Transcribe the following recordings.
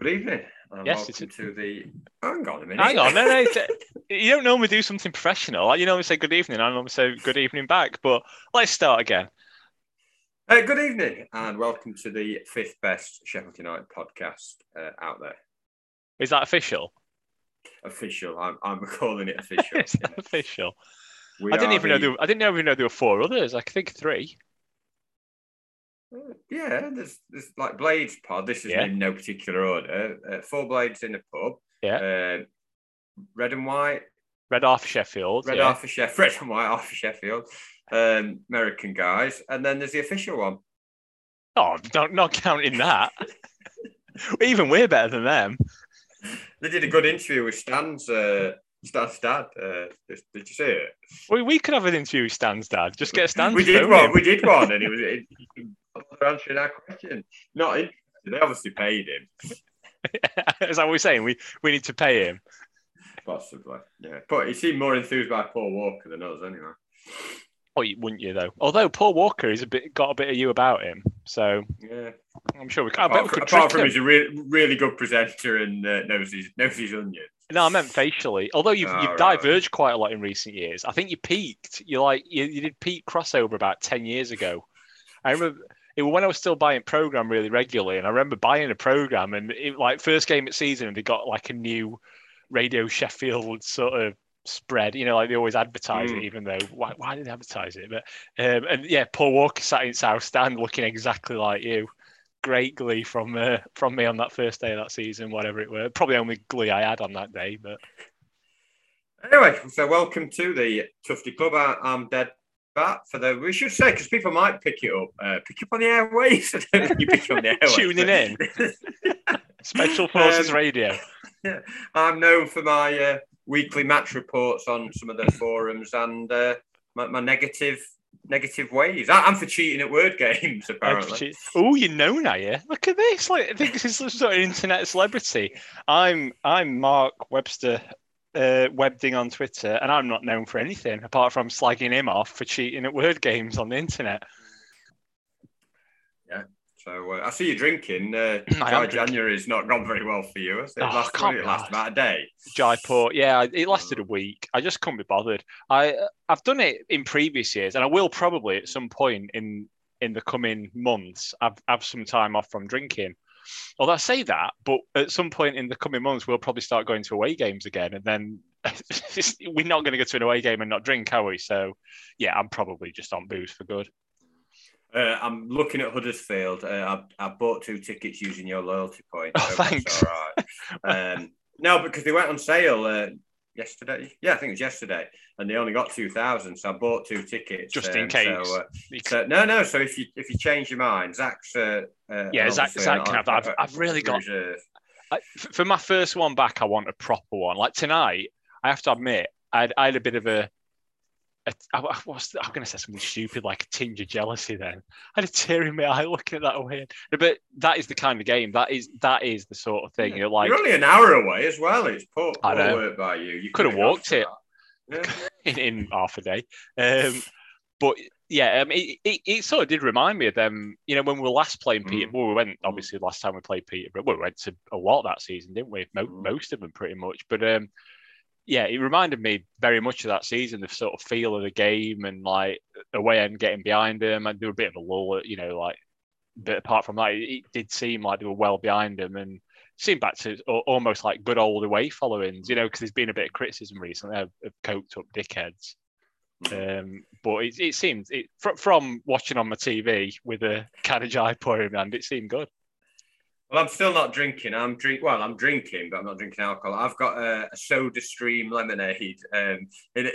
Good evening. And Yes, welcome it's to the. Hang on a minute. Hang on, no, no, you don't normally do something professional. Like, you normally say good evening, and I normally say good evening back. But let's start again. Uh, good evening, and welcome to the fifth best Sheffield United podcast uh, out there. Is that official? Official. I'm, I'm calling it official. That official? We I didn't even know there. I didn't even know there were four others. I think three. Yeah, there's there's like Blades Pod. This is Yeah. in no particular order. Uh, four Blades in a pub. Yeah. Uh, red and white. Red Half Sheffield. Red yeah. Arthur Sheff. Red and white Arthur Sheffield. Um, American guys, and then there's the official one. Oh, don't, not counting that. even we're better than them. They did a good interview with Stan's uh, Stan's dad. Uh, did, did you see it? We, we could have an interview with Stan's dad. Just get Stan. we did one. him. We did one, and he was he, was answering our question. Not interested. They obviously paid him, Is that what we're saying? We we need to pay him. possibly. Yeah, but he seemed more enthused by Paul Walker than us, anyway. Oh, you- wouldn't you though? Although Paul Walker is a bit got a bit of you about him, so Yeah. I'm sure we. Can, I bet we Apart, could from, apart from him. he's a re- really good presenter and uh, knows his knows his onion. No, I meant facially. Although you've, Oh, you've right. diverged quite a lot in recent years. I think you peaked. You like you, you did peak crossover about ten years ago. I remember it was when I was still buying program really regularly, and I remember buying a program and it, like first game at season, and they got like a new Radio Sheffield sort of spread. You know, like they always advertise Mm. it, even though why, why did they advertise it? But um, and yeah, Paul Walker sat in South Stand looking exactly like you. Great glee from uh, from me on that first day of that season, whatever it were. Probably only glee I had on that day, but. Anyway, so welcome to the Tufty Club. I, I'm Dead Bat for the. We should say because people might pick it up, uh, pick up on the airways. I don't know if you pick up on the airways. Tuning in. Special Forces Um, Radio. Yeah, I'm known for my uh, weekly match reports on some of the forums and uh, my, my negative negative ways. I, I'm for cheating at word games, apparently. Oh, you know now, yeah. Look at this. Like, I think this is sort of internet celebrity. I'm I'm Mark Webster, uh, Webding on Twitter, and I'm not known for anything apart from slagging him off for cheating at word games on the internet. Yeah. So uh, I see you drinking. Uh, dry. January's not gone very well for you. has it? Oh, last, can't it last about a day. Jaipur, yeah, it lasted a week. I just couldn't be bothered. I I've done it in previous years, and I will probably at some point in in the coming months have have some time off from drinking. Although I say that, but at some point in the coming months, we'll probably start going to away games again, and then we're not going to go to an away game and not drink, are we? So, yeah, I'm probably just on booze for good. Uh, I'm looking at Huddersfield. Uh, I, I bought two tickets using your loyalty point. Oh, thanks. All right. Um, no, because they went on sale uh, yesterday. Yeah, I think it was yesterday, and they only got two thousand. So I bought two tickets Just in um, case. So, uh, so no, no. So if you if you change your mind, Zach's. Uh, uh, Yeah, Zach- Zach can have that. I've- I've really got-. I, for my first one back, I want a proper one. Like tonight, I have to admit, I had, I had a bit of a. a I, I was, I'm going to say something stupid, like a tinge of jealousy. Then I had a tear in my eye looking at that away. But that is the kind of game. That is that is the sort of thing. You're like You're only an hour away as well. It's poor, I poor work by you. You Could have walked it. Yeah. in, in half a day. Um, but yeah, um, it, it, it sort of did remind me of them. You know, when we were last playing Mm. Peter, well, we went obviously last time we played Peterborough. Well, we went to a lot that season, didn't we? Mo- Mm. Most of them, pretty much. But um, yeah, it reminded me very much of that season, the sort of feel of the game and like away and getting behind them. And there were a bit of a lull, you know, like. But apart from that, it, did seem like they were well behind them and seemed back to almost like good old away followings, you know, because there's been a bit of criticism recently of, of coked up dickheads. Um, but it, it seemed it, from watching on my TV with a of Jaipur in hand, it seemed good. Well, I'm still not drinking. I'm drink. Well, I'm drinking, but I'm not drinking alcohol. I've got a, a Soda Stream lemonade um, in a,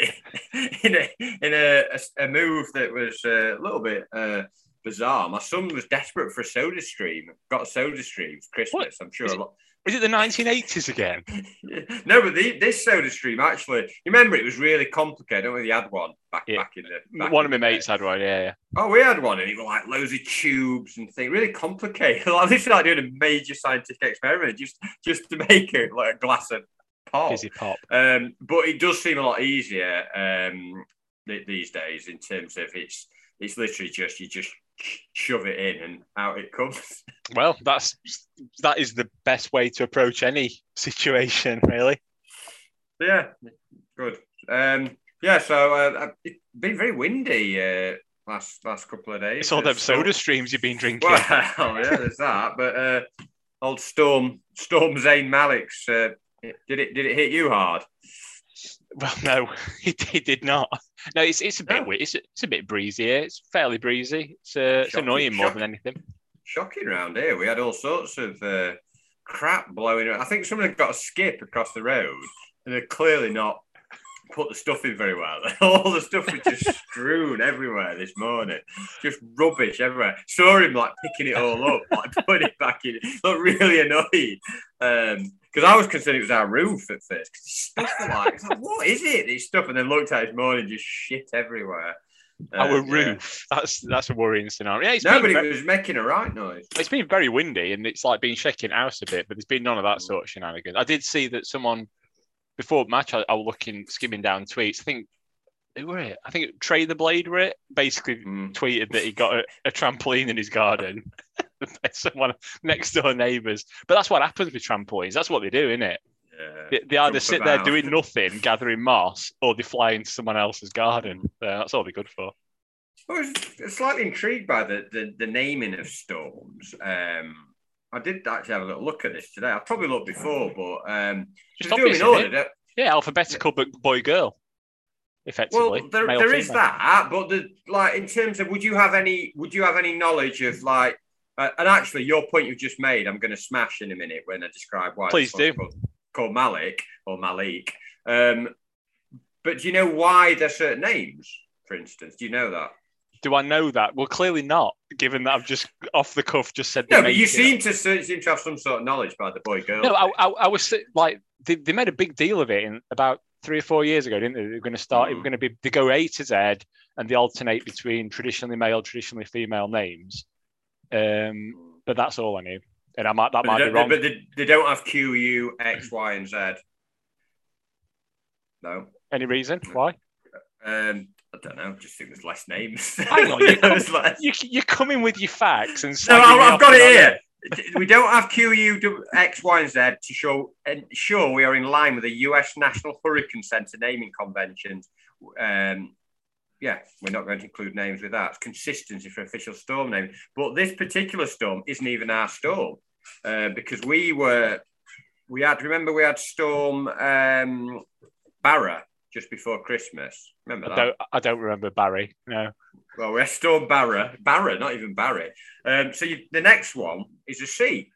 in a in a, a, a move that was a little bit uh, bizarre. My son was desperate for a Soda Stream. Got a Soda Stream for Christmas. I'm sure Is a lot. Is it the 1980s again? no, but the, this Soda Stream actually. You remember it was really complicated. I don't know if you had one back Yeah. back in the. back One in of my mates had one. Yeah, yeah. Oh, we had one, and it was like loads of tubes and things, really complicated. Like this is like doing a major scientific experiment just just to make it like a glass of pop. Fizzy pop. Um, but it does seem a lot easier um, th- these days in terms of it's it's literally just you just shove it in and out it comes. Well, that's that is the best way to approach any situation, really. Yeah, good. Um, yeah, so uh, it's been very windy uh, last last couple of days. It's all them soda streams you've been drinking. Well, yeah, there's that. But uh, old Storm Storm Zane Malik's uh, did it did it hit you hard? Well, no, it, it did not. No, it's it's a bit No. weird. It's, it's a bit breezy here. It's fairly breezy. It's, uh, it's Shocking, annoying more shocking. than anything. Shocking round here. We had all sorts of uh, crap blowing. around. I think someone had got a skip across the road, and they're clearly not put the stuff in very well. all the stuff was just strewn everywhere this morning, just rubbish everywhere. Saw him like picking it all up, like putting it back in. Looked really annoyed. Um, because I was concerned it was our roof at first. Because stuff like, like, what is it? This stuff, and then looked at it this morning, just shit everywhere. Uh, Our yeah. roof. That's that's a worrying scenario. Yeah, it's No, been but ve- it was making a right noise. it's been very windy and it's like been shaking the house a bit, but there's been none of Mm. that sort of shenanigans. I did see that someone before the match, I, I was looking, skimming down tweets. I think who were it? I think Trey the Blade were it. Basically Mm. tweeted that he got a, a trampoline in his garden. Someone next door neighbours. But that's what happens with trampolines. That's what they do, isn't it? Yeah. They, they either sit there doing nothing, gathering moss, or they fly into someone else's garden. Uh, that's all they're good for. I was slightly intrigued by the, the, the naming of storms. Um, I did actually have a little look at this today. I've probably looked before, but um, Just obvious, in isn't it? order. Yeah, alphabetical, but boy girl. Effectively, Well, there, there is that, but the like in terms of would you have any would you have any knowledge of like uh, and actually your point you've just made I'm going to smash in a minute when I describe why Please do. called, called Malik or Malik. Um, but do you know why they're certain names? For instance, do you know that? Do I know that? Well, clearly not, given that I've just off the cuff just said. No, but you seem to seem to have some sort of knowledge by the boy girl. No, I, I, I was like, they, they made a big deal of it in about three or four years ago, didn't they? They were going to start. It Mm. was going to be they go A to Z, and they alternate between traditionally male, traditionally female names. Um, but that's all I knew, and I might that But might be wrong. But they, they don't have Q, U, X, Y, and Z. No. Any reason why? Um, I don't know. Just think there's less names. Hang on, you There's less. You come in with your facts and No, I've, I've got it here. We don't have Q, U, X, Y, and Z to show ensure we are in line with the U.S. National Hurricane Center naming conventions. Um, yeah, we're not going to include names with that. It's consistency for official storm name. But this particular storm isn't even our storm uh, because we were, we had, remember, we had Storm um, Barra just before Christmas. Remember I that? don't I don't remember Barry. No, Well, we're Storm Barra, Barra, not even Barry. Um, so you, the next one is a C.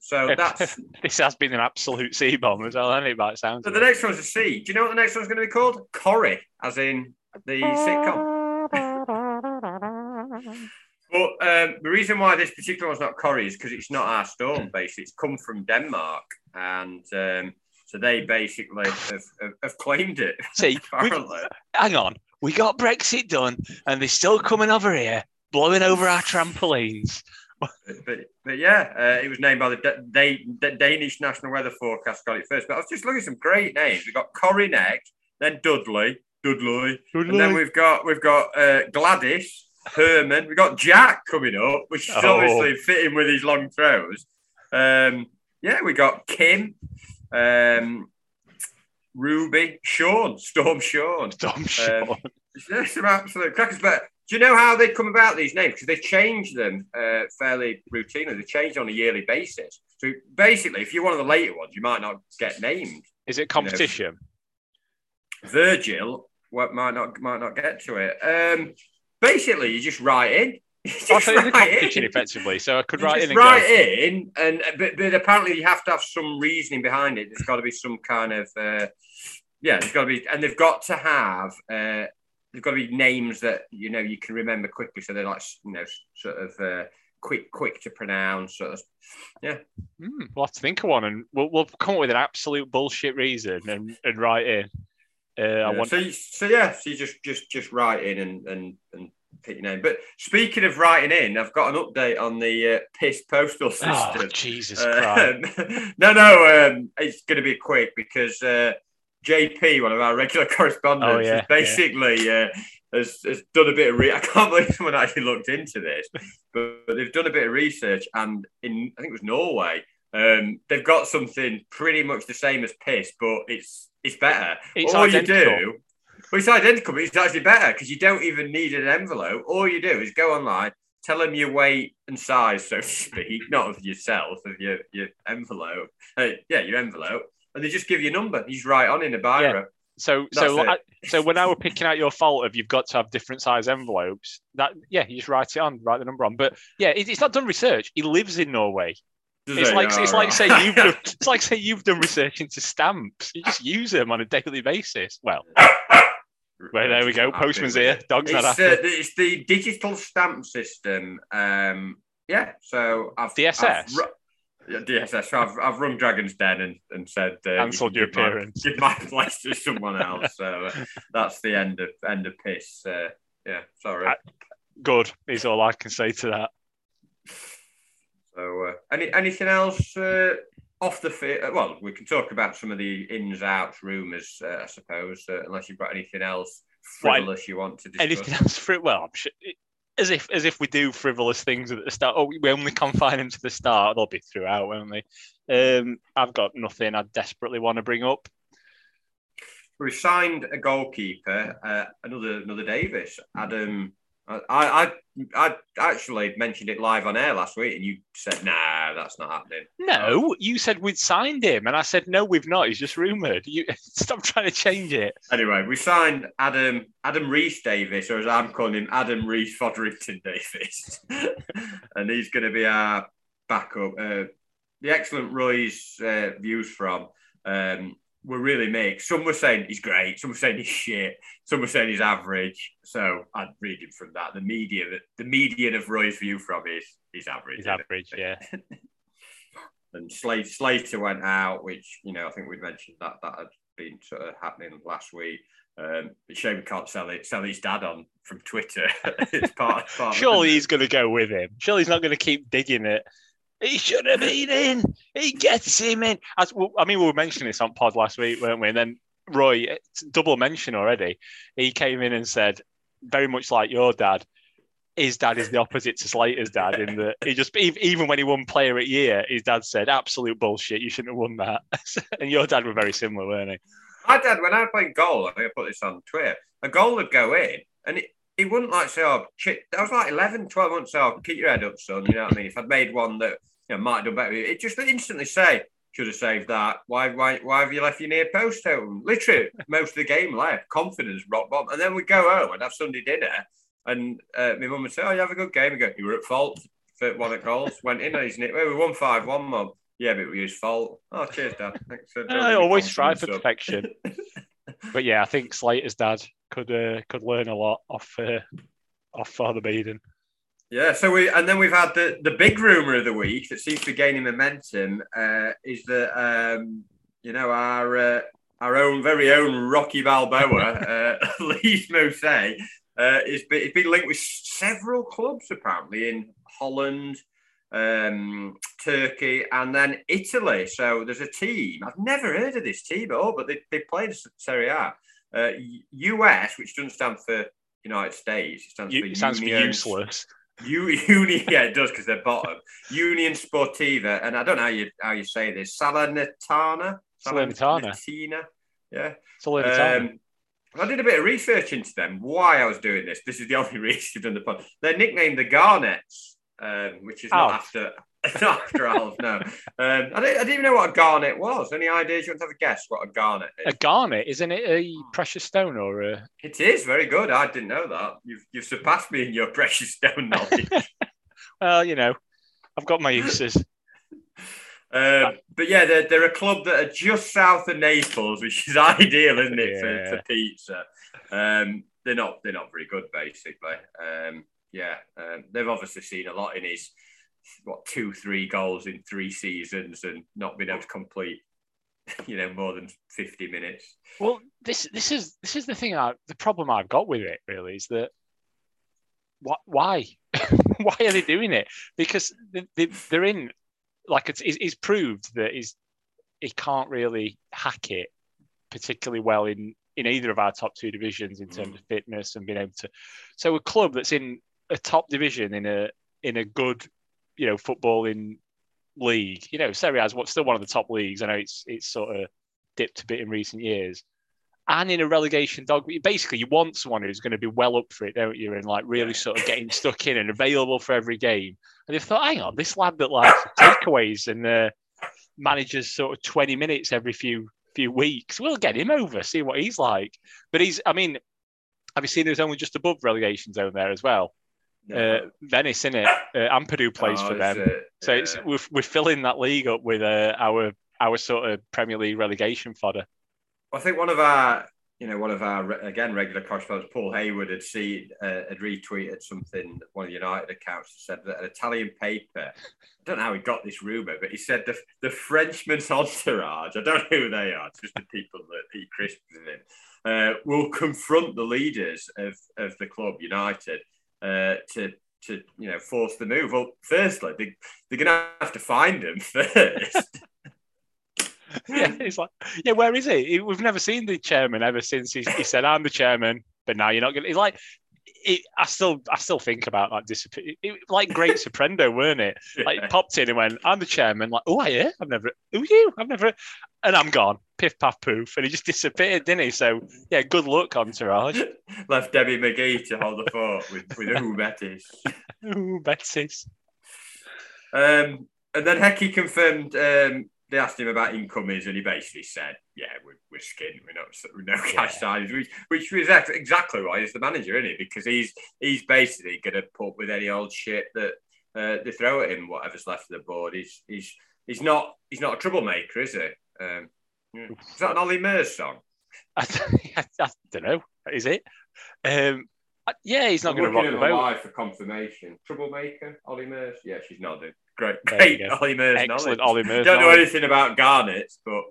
So that's this has been an absolute sea bomb as well. hasn't it, by the sounds so the next one's a C. Do you know what the next one's going to be called? Corrie, as in the sitcom. But um, the reason why this particular one's not Corrie is because it's not our storm. Basically, it's come from Denmark, and um, so they basically have, have, have claimed it. See, hang on, we got Brexit done, and they're still coming over here, blowing over our trampolines. But, but, but yeah, uh, it was named by the, Da- they, the Danish National Weather Forecast. Got it first, but I was just looking at some great names. We've got Corrie next, then Dudley, Dudley, and then we've got we've got uh, Gladys, Herman. We've got Jack coming up, which is Oh. obviously fitting with his long throws. Um, yeah, we got Kim, um, Ruby, Sean, Storm Sean. Dumb shit. Um, There's some absolute crackers. But do you know how they come about these names? Because they change them uh, fairly routinely. They change on a yearly basis. So basically, if you're one of the later ones, you might not get named. Is it competition? Virgil what might not might not get to it. Um, basically, you just write in. I just thought it write competition in. effectively, so I could You write in and write go. in, and but, but apparently you have to have some reasoning behind it. There's got to be some kind of uh, yeah. There's got to be, and they've got to have uh, they've got to be names that you know you can remember quickly. So they're like you know sort of uh, quick quick to pronounce. Sort of yeah. Hmm, we'll have to think of one, and we'll, we'll come up with an absolute bullshit reason and, and write in. Uh, I Yeah, want so, so yeah, so you just just just write in and and and pick your name. But speaking of writing in, I've got an update on the uh, piss postal system. Oh, Jesus Christ. Um, no, no, um, it's going to be quick because uh, JP, one of our regular correspondents, Oh, yeah, has basically uh, has, has done a bit of. Re- I can't believe someone actually looked into this, but, but they've done a bit of research, and in I think it was Norway, um, they've got something pretty much the same as piss, but it's it's better. It's All identical. you do, well, it's identical, but it's actually better because you don't even need an envelope. All you do is go online, tell them your weight and size, so to speak, not of yourself, of your your envelope. Uh, yeah, your envelope, and they just give you a number. You just write on in a biro. So, That's so, it. I, so when I were picking out your fault of you've got to have different size envelopes, that yeah, you just write it on, write the number on. But yeah, it, it's not done research. He lives in Norway. Does It's it? like Yeah, it's like say you've done, it's like say you've done research into stamps. You just use them on a daily basis. Well, well there we go. Postman's here. Dog's not It's, happy. uh, it's the digital stamp system. Um, yeah, so I've DSS? I've ru- DSS. So I've, I've rung Dragon's Den and, and said uh, you Cancelled can your my- appearance. give my place to someone else. So uh, that's the end of end of piss. Uh, yeah, sorry. I- Good is all I can say to that. So uh, any anything else uh, off the field? Well, we can talk about some of the ins outs, rumours, uh, I suppose. Uh, unless you've got anything else frivolous you want to discuss. Anything else for it? Well, I'm sure, as if as if we do frivolous things at the start. Oh, we only confine them to the start. They'll be throughout, won't they? Um, I've got nothing I desperately want to bring up. We signed a goalkeeper, uh, another another Davis, Adam. I, I I actually mentioned it live on air last week, and you said, "Nah, that's not happening." No, you said we'd signed him, and I said no, we've not. He's just rumored. You stop trying to change it. Anyway, we signed Adam Adam Rhys Davies, or as I'm calling him, Adam Rhys Fotherington Davies, and he's going to be our backup. Uh, the excellent Roy's uh, views from um, were really mixed. Some were saying he's great, some were saying he's shit, some were saying he's average. So I'd read him from that. The media, the median of Roy's view from is he's average. He's isn't it? average, yeah. and Slater, Slater went out, which you know I think we'd mentioned that that had been sort of happening last week. Um, it's a shame we can't sell it, sell his dad on from Twitter. it's part, part Surely he's going to go with him. Surely he's not going to keep digging it. He should have been in. He gets him in. As well, I mean, we were mentioning this on pod last week, weren't we? And then Roy, double mention already. He came in and said, very much like your dad. His dad is the opposite to Slater's dad in that he just even when he won Player at Year, his dad said absolute bullshit. You shouldn't have won that. and your dad were very similar, weren't he? My dad, when I played goal, I think I put this on Twitter. A goal would go in, and it, he wouldn't like say, "Oh, shit." I was like 11, 12 months old. Oh, keep your head up, son. You know what I mean? If I'd made one that you know might have done better, it just instantly say, "Should have saved that." Why, why, why have you left your near post open? Literally, most of the game left. Confidence, rock bottom, and then we'd go home and have Sunday dinner, and uh, my mum would say, "Oh, you have a good game." We go, "You were at fault for one at goals." Went in, and he's nick. Well, we won five one, mum. Yeah, but it was his fault. Oh, cheers, Dad. Thanks for I always strive for perfection. But yeah, I think Slater's dad could uh, could learn a lot off uh, off Father Baden. Yeah, so we and then we've had the the big rumor of the week that seems to be gaining momentum uh, is that um, you know our uh, our own very own Rocky Balboa, uh, Lys Mousset, uh, is be, is been linked with several clubs apparently in Holland, um, Turkey, and then Italy. So there's a team I've never heard of this team at all, but they they played Serie A. Uh, US, which doesn't stand for United States, it stands for it sounds to be Union useless. U- Uni, yeah, it does because they're bottom. Union Sportiva, and I don't know how you how you say this. Salernitana, Salernitana. Salernitana, yeah. Salernitana. Um, I did a bit of research into them. Why I was doing this. This is the only reason I've done the pod. They're nicknamed the Garnets, um, which is not Alf. after after Alf. No, um, I, didn't, I didn't even know what a garnet was. Any ideas? You want to have a guess what a garnet is? a garnet, isn't it a precious stone or a? It is very good. I didn't know that. You've you've surpassed me in your precious stone knowledge. Well, you know, I've got my uses. Um, but yeah, they're, they're a club that are just south of Naples, which is ideal, isn't it, Yeah. for, for pizza? Um, they're not they're not very good, basically. Um, yeah, um, they've obviously seen a lot in his what two three goals in three seasons and not been able to complete, you know, more than fifty minutes. Well, this this is this is the thing. I, the problem I've got with it really is that what why why are they doing it? Because they, they, they're in like it's, it's proved that he's he can't really hack it particularly well in in either of our top two divisions in terms mm. of fitness and being able to. So a club that's in a top division in a in a good, you know, footballing league. You know, Serie A is still one of the top leagues. I know it's it's sort of dipped a bit in recent years. And in a relegation dog, basically you want someone who's going to be well up for it, don't you? And like really sort of getting stuck in and available for every game. And they've thought, hang on, this lad that likes takeaways and uh, manages sort of 20 minutes every few few weeks, we'll get him over, see what he's like. But he's, I mean, have you seen who's only just above relegation zone there as well? No. Uh, Venice, in it. Uh, Ampadu plays oh, for them, it? so yeah. we're, we're filling that league up with uh, our our sort of Premier League relegation fodder. I think one of our, you know, one of our again regular correspondents, Paul Hayward, had seen uh, had retweeted something one of the United accounts said that an Italian paper. I don't know how he got this rumor, but he said the the Frenchman's entourage. I don't know who they are. It's just the people that he Crisp in. Uh, will confront the leaders of, of the club United uh, to to you know force the move. Well, firstly, they, they're to have to find him first. yeah, he's like, yeah, where is he? We've never seen the chairman ever since he, he said, "I'm the chairman," but now you're not to He's like, it, I still, I still think about that disappear. like Great Soprendo, weren't it? Like yeah. popped in and went, "I'm the chairman." Like, oh, I yeah, I've never. Who you? I've never. And I'm gone. Piff paff poof, and he just disappeared, didn't he? So yeah, good luck, entourage. Left Debbie McGee to hold the fort with with who Betis. Who Betis. Um, and then Hecky confirmed um, they asked him about incomings, and he basically said, "Yeah, we're, we're skinned. We're not we're no cash yeah. signings," which, which was exactly why he's the manager, isn't he? Because he's he's basically going to put with any old shit that uh, they throw at him, whatever's left of the board. He's he's he's not he's not a troublemaker, is he? Um, is that an Ollie Murs song? I, I, I, don't know. Is it? Um, yeah, he's not going to rock the boat. for confirmation. Troublemaker, Ollie Murs. Yeah, she's nodding. Great, great Ollie Murs Excellent Ollie Murs. Don't know anything about Garnets, but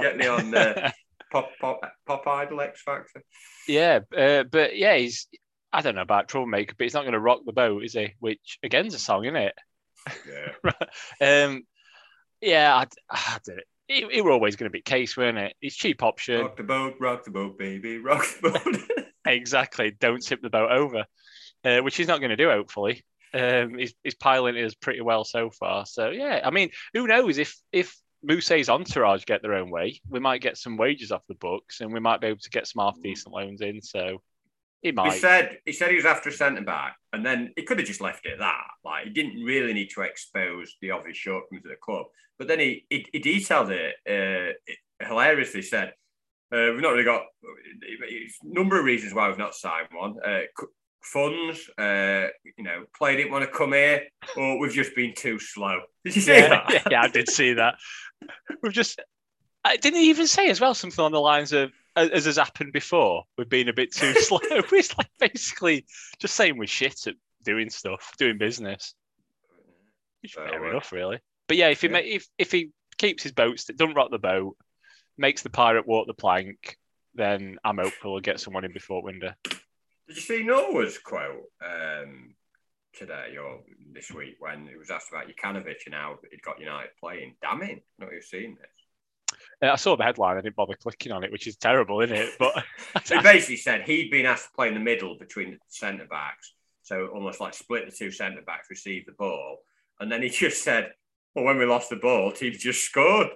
get me on uh, Pop Pop Pop Idol X Factor. Yeah, uh, but yeah, he's. I don't know about troublemaker, but he's not going to rock the boat, is he? Which again's a song, isn't it? Yeah. um, yeah, I, I don't. It, it were always going to be case, weren't it? It's cheap option. Rock the boat, rock the boat, baby, rock the boat. exactly. Don't tip the boat over, uh, which he's not going to do, hopefully. Um, he's, he's piloting us pretty well so far. So yeah, I mean, who knows if if Mousset's entourage get their own way, we might get some wages off the books, and we might be able to get some half decent loans in. So he might. He said he said he was after a centre back, and then he could have just left it at that. Like he didn't really need to expose the obvious shortcomings of the club. But then he he, he detailed it, uh, it hilariously. Said uh, we've not really got a number of reasons why we've not signed one. Uh, funds, uh, you know, player didn't want to come here, or we've just been too slow. Did you see yeah, that? Yeah, I did see that. We've just, I didn't even say as well something on the lines of, as has happened before, we've been a bit too slow. it's like basically just saying we're shit at doing stuff, doing business. Which fair uh, enough, really. But yeah, if he yeah. if if he keeps his boats, doesn't rock the boat, makes the pirate walk the plank, then I'm hopeful we'll get someone in before winter. Did you see Norwood's quote um, today or this week when he was asked about Jokanovic and how he'd got United playing? Damning, not you've seen this. Uh, I saw the headline. I didn't bother clicking on it, which is terrible, isn't it? But he basically said he'd been asked to play in the middle between the centre backs, so almost like split the two centre backs, receive the ball, and then he just said, "Well, when we lost the ball, team just scored,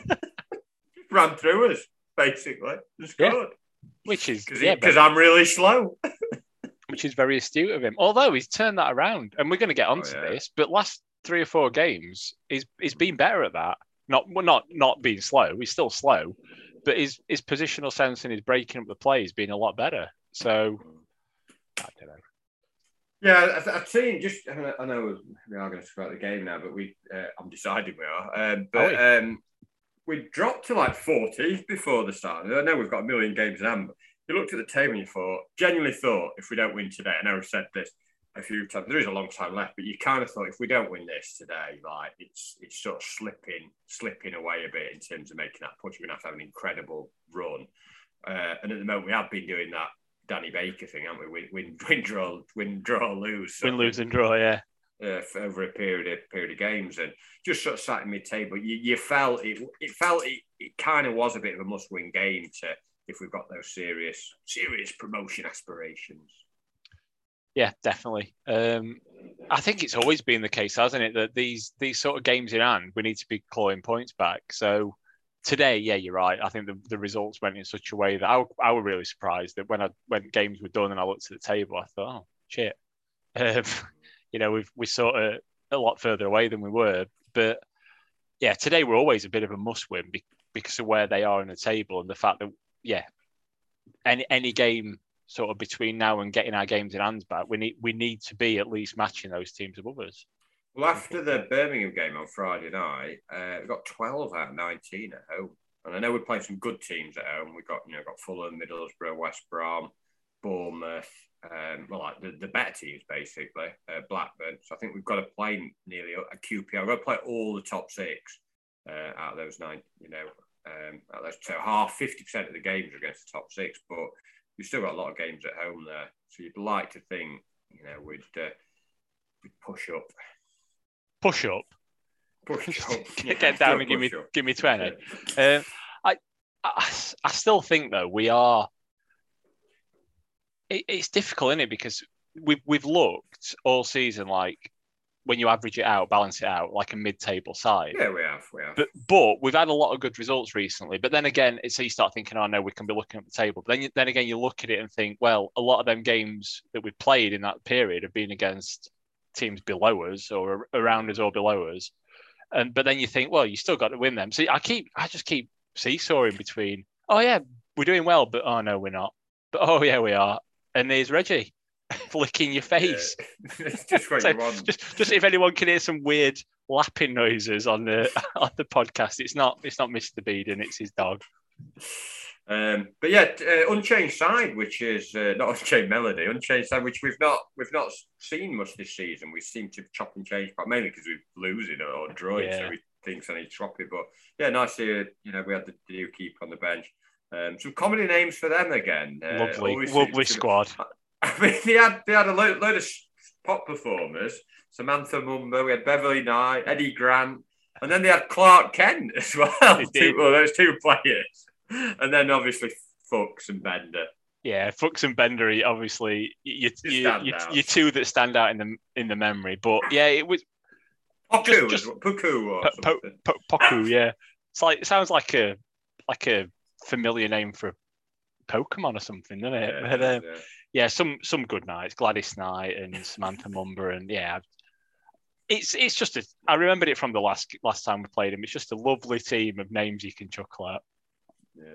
ran through us, basically, just scored." Yeah which is because yeah, I'm really slow. which is very astute of him. Although he's turned that around, and we're going to get onto oh, yeah. this. But last three or four games, he's he's been better at that. Not not not being slow. He's still slow, but his his positional sense and his breaking up the play has been a lot better. So I don't know. Yeah, I've seen just. I know we are going to talk about the game now, but we. Uh, I'm deciding we are. Um, but oh, um, we dropped to like 40 before the start. I know we've got a million games in hand, but you looked at the table and you thought, genuinely thought, if we don't win today, I know we've said this a few times, there is a long time left, but you kind of thought if we don't win this today, like it's it's sort of slipping, slipping away a bit in terms of making that push. We're gonna have to have an incredible run. Uh, and at the moment we have been doing that Danny Baker thing, haven't we? Win, win, win draw, win, draw, lose. Win, lose, and draw, yeah. Uh, over a period of period of games, and just sort of sat in mid table. You, you felt it. It felt it, it kind of was a bit of a must win game to if we've got those serious serious promotion aspirations. Yeah, definitely. Um, I think it's always been the case, hasn't it, that these these sort of games in hand, we need to be clawing points back. So today, yeah, you're right. I think the, the results went in such a way that I, I was really surprised that when I when games were done and I looked at the table, I thought, oh shit, um, you know, we've we sort of a lot further away than we were. But yeah, today we're always a bit of a must win because of where they are in the table and the fact that yeah, any any game sort of between now and getting our games in hands back, we need we need to be at least matching those teams above us. Well, after the Birmingham game on Friday night, uh, we got 12 out of 19 at home. And I know we're playing some good teams at home. We've got, you know, got Fulham, Middlesbrough, West Brom, Bournemouth, um, well, like the, the better teams basically, uh, Blackburn. So I think we've got to play nearly a QPR. We've got to play all the top six uh, out of those nine, you know, um, out of those, so half, 50% of the games are against the top six. But we've still got a lot of games at home there. So you'd like to think, you know, we'd, uh, we'd push up. Push up? Push up. Get down and give me, give me 20. Um, I, I, I still think, though, we are. It, it's difficult, isn't it? Because we've, we've looked all season like when you average it out, balance it out, like a mid-table side. Yeah, we have, we have. But but we've had a lot of good results recently. But then again, so you start thinking, oh no, we can be looking at the table. But then you, then again, you look at it and think, well, a lot of them games that we've played in that period have been against teams below us or around us or below us. And but then you think, well, you still got to win them. So I keep, I just keep seesawing between, oh yeah, we're doing well, but oh no, we're not. But oh yeah, we are. And there's Reggie flicking your face. Yeah. just what so, you want. Just, just if anyone can hear some weird lapping noises on the on the podcast, it's not it's not Mr. Beeden, it's his dog. Um, but yeah, uh, Unchanged Side, which is uh, not Unchained Melody, Unchanged Side, which we've not we've not seen much this season. We seem to chop and change, but mainly because we're losing or, drawing, yeah. so we think I need to it. But yeah, nice to you know we had the new keep on the bench. Um, some comedy names for them again. Uh, lovely, lovely squad. I mean, they had they had a load, load of pop performers. Samantha Mumba, we had Beverly Knight, Eddie Grant, and then they had Clark Kent as well. two, well those two players, and then obviously Fuchs and Benda. Yeah, Fuchs and Benda, obviously, you, you, you, you, two that stand out in the in the memory. But yeah, it was Poku, just, just Puku or po, po, po, Poku. Yeah, it's like it sounds like a like a familiar name for Pokemon or something, doesn't it? Yeah, but, um, yeah yeah, some some good nights. Gladys Knight and Samantha Mumba, and yeah, it's it's just a. I remembered it from the last last time we played him. It's just a lovely team of names you can chuckle at. Yeah.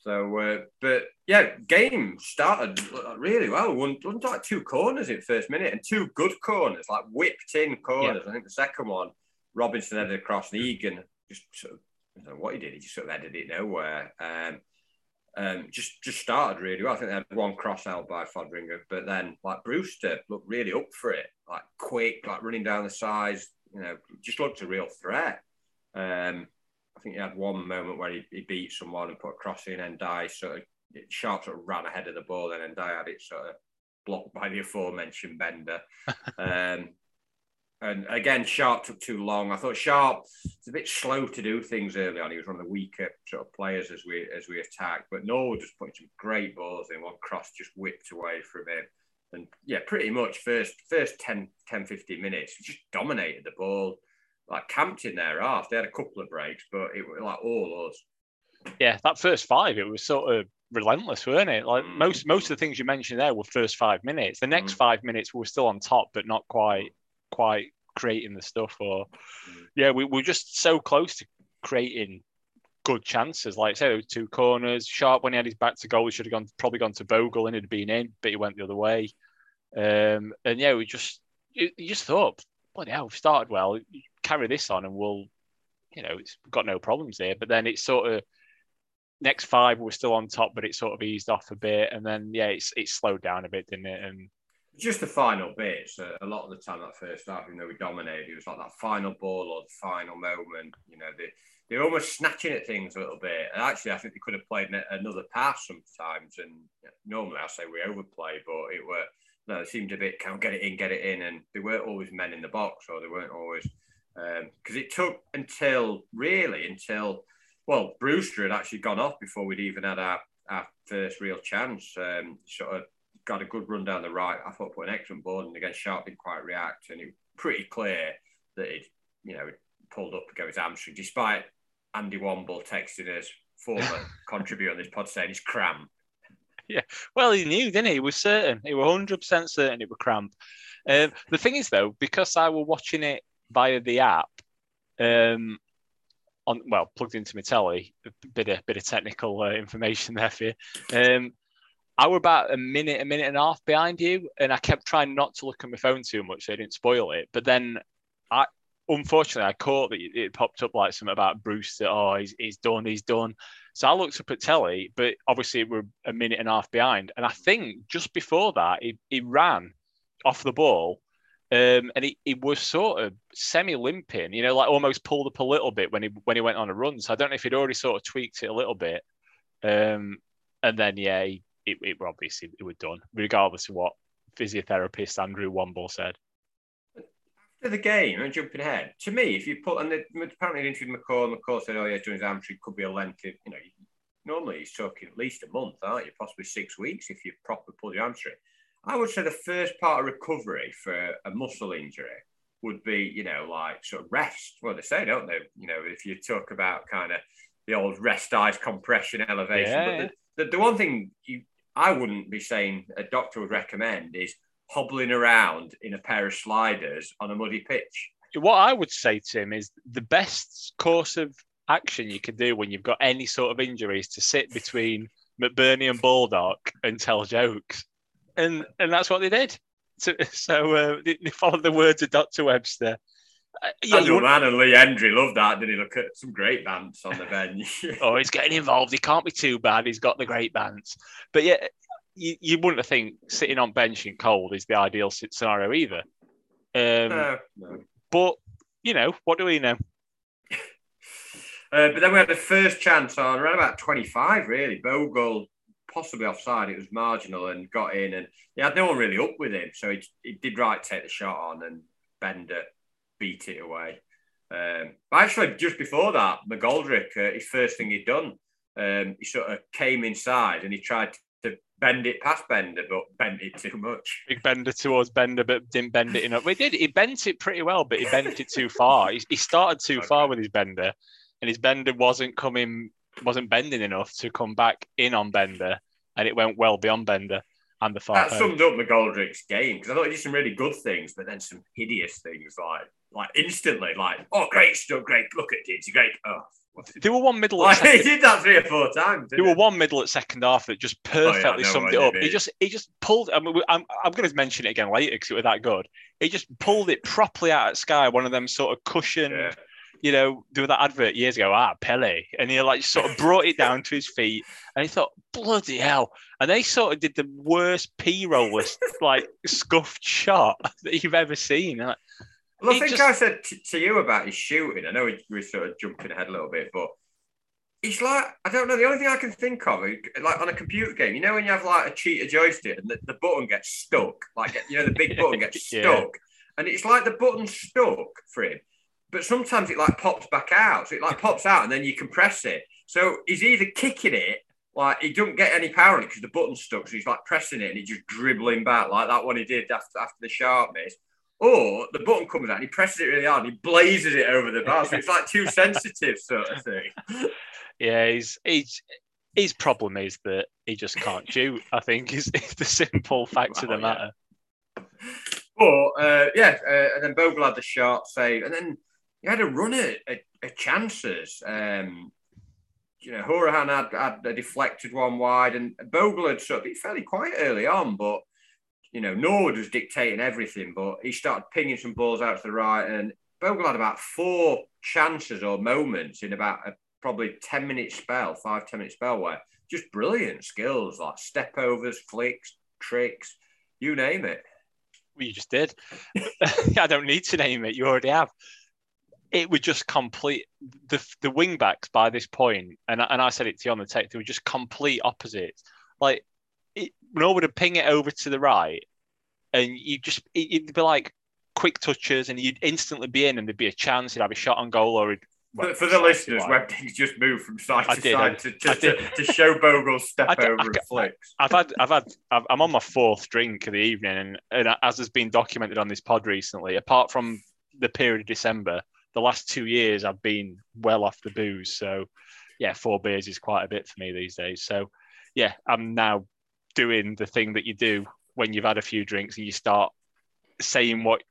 So, uh, but yeah, game started really well. One, one like two corners in first minute and two good corners, like whipped in corners. Yeah. I think the second one, Robinson headed across and Egan just sort of, I don't know what he did. He just sort of headed it nowhere. Um, um, just just started really well. I think they had one cross out by Foderingham, but then like Brewster looked really up for it, like quick, like running down the sides. You know, just looked a real threat. Um, I think he had one moment where he, he beat someone and put a cross in, and Ndiaye sort of Sharp sort of ran ahead of the ball, and Ndiaye had it sort of blocked by the aforementioned Benda. um, and again, Sharp took too long. I thought Sharp was a bit slow to do things early on. He was one of the weaker sort of players as we as we attacked. But Norwood just putting some great balls in. One cross just whipped away from him. And yeah, pretty much first first 10, 10 15 minutes, just dominated the ball. Like camped in their half. They had a couple of breaks, but it was like all us. Yeah, that first five, it was sort of relentless, weren't it? Like mm. most most of the things you mentioned there were first five minutes. The next mm. five minutes we were still on top, but not quite quite creating the stuff. Or yeah, we were just so close to creating good chances. Like I said, two corners. Sharp when he had his back to goal, he should have gone probably gone to Bogle and it'd been in, but he went the other way. Um, and yeah, we just you, you just thought, bloody hell, we've started well. Carry this on, and we'll, you know, it's got no problems here. But then it's sort of next five we're still on top, but it sort of eased off a bit, and then yeah, it's it slowed down a bit, didn't it? And just the final bits. Uh, a lot of the time, that first half, even though we dominated, it was like that final ball or the final moment. You know, they they're almost snatching at things a little bit. And actually, I think they could have played another pass sometimes. And normally, I say we overplay, but it were no, it seemed a bit kind of get it in, get it in, and they weren't always men in the box, or they weren't always because um, it took until really until well Brewster had actually gone off before we'd even had our, our first real chance. Um, sort of got a good run down the right. I thought put an excellent ball, and again Sharp didn't quite react, and it was pretty clear that he'd you know pulled up against his hamstring, despite Andy Womble texting us former contributor on this pod saying it's cramp. Yeah, well, he knew, didn't he? He was certain. He was hundred percent certain it was cramp. Um, the thing is, though, because I was watching it via the app, um, on well plugged into my telly, a bit of bit of technical uh, information there for you. Um, I were about a minute, a minute and a half behind you, and I kept trying not to look at my phone too much so I didn't spoil it. But then, I unfortunately I caught that it popped up like something about Bruce that oh he's, he's done, he's done. So I looked up at telly, but obviously we're a minute and a half behind, and I think just before that he, he ran off the ball um, and he, he was sort of semi limping, you know, like almost pulled up a little bit when he when he went on a run. So I don't know if he'd already sort of tweaked it a little bit. Um, and then yeah, he, it, it obviously it was done, regardless of what physiotherapist Andrew Womble said. After the game, and jumping ahead, to me, if you put and the, apparently they interviewed McCall, and McCall said, "Oh yeah, doing his hamstring could be a lengthy, you know." Normally, he's talking at least a month, aren't you? Possibly six weeks if you properly pull your hamstring. I would say the first part of recovery for a muscle injury would be, you know, like sort of rest. Well, they say, don't they? You know, if you talk about kind of the old rest ice compression elevation. Yeah. But the, the, the, one thing you, I wouldn't be saying a doctor would recommend is hobbling around in a pair of sliders on a muddy pitch. What I would say, Tim, is the best course of action you can do when you've got any sort of injuries to sit between McBurnie and Baldock and tell jokes and and that's what they did. So, so uh, they, followed the words of Dr. Webster. Uh, yeah, Andrew and Lee Hendrie loved that, didn't he? Look at some great bands on the bench. oh, he's getting involved. He can't be too bad. He's got the great bands. But yeah, you, you wouldn't think sitting on bench in cold is the ideal scenario either. Um, no, no. But, you know, what do we know? Uh, but then we had the first chance on around about 25, really. Bogle possibly offside. It was marginal and got in, and he had no one really up with him. So he, he did right take the shot on, and Benda beat it away. Um, actually, just before that, McGoldrick, uh, his first thing he'd done, um, he sort of came inside and he tried to bend it past Benda, but bent it too much. Big Bender towards Benda, but didn't bend it enough. We did. He bent it pretty well, but he bent it too far. He, he started too okay. far with his Bender, and his Bender wasn't coming wasn't bending enough to come back in on Benda, and it went well beyond Benda and the far. That summed up McGoldrick's game because I thought he did some really good things, but then some hideous things like like instantly like oh great stuff, great look at it, great oh. There were one middle. Like, he did that three or four times. There were one middle at second half that just perfectly oh, yeah, summed it up. He just he just pulled. I mean, I'm I'm going to mention it again later because it was that good. He just pulled it properly out of sky. One of them sort of cushioned. Yeah you know, doing that advert years ago, ah, Pele. And he like sort of brought it down to his feet and he thought, bloody hell. And they sort of did the worst P rollers, like scuffed shot that you've ever seen. Like, well, I think just... I said t- to you about his shooting. I know we, we sort of jumping ahead a little bit, but it's like, I don't know. The only thing I can think of, like on a computer game, you know, when you have like a cheater joystick and the, the button gets stuck, like, you know, the big button gets yeah. stuck. And it's like the button stuck for him but sometimes it like pops back out. So it like pops out and then you can press it. So he's either kicking it, like he don't get any power on it because the button's stuck. So he's like pressing it and he's just dribbling back like that one he did after, after the sharp miss. Or the button comes out and he presses it really hard and he blazes it over the bar. So it's like too sensitive sort of thing. Yeah, he's he's his problem is that he just can't shoot. I think is, is the simple fact of the matter. Yeah. But uh, yeah, uh, and then Bogle had the shot save, and then he had a run at, at, at chances. Um, you know, Hourihane had, had a deflected one wide, and Bogle had sort of been fairly quiet early on, but you know, Norwood was dictating everything, but he started pinging some balls out to the right, and Bogle had about four chances or moments in about a probably 10 minute spell, five, 10 minute spell where just brilliant skills like step overs, flicks, tricks, you name it. Well, you just did. I don't need to name it. You already have it was just complete the the wing backs by this point, and and I said it to you on the tape, they were just complete opposites. Like it, Norwood would ping it over to the right, and you just it'd be like quick touches, and you'd instantly be in, and there'd be a chance he'd have a shot on goal, or well, for, the listeners, like, Webding's just moved from side to did, side to, to, to, to, show Bogle's step over I, and flicks. I've had, I've had, i am on my fourth drink of the evening, and, and as has been documented on this pod recently, apart from the period of December, the last two years I've been well off the booze. So, yeah, four beers is quite a bit for me these days. So, yeah, I'm now doing the thing that you do when you've had a few drinks and you start saying what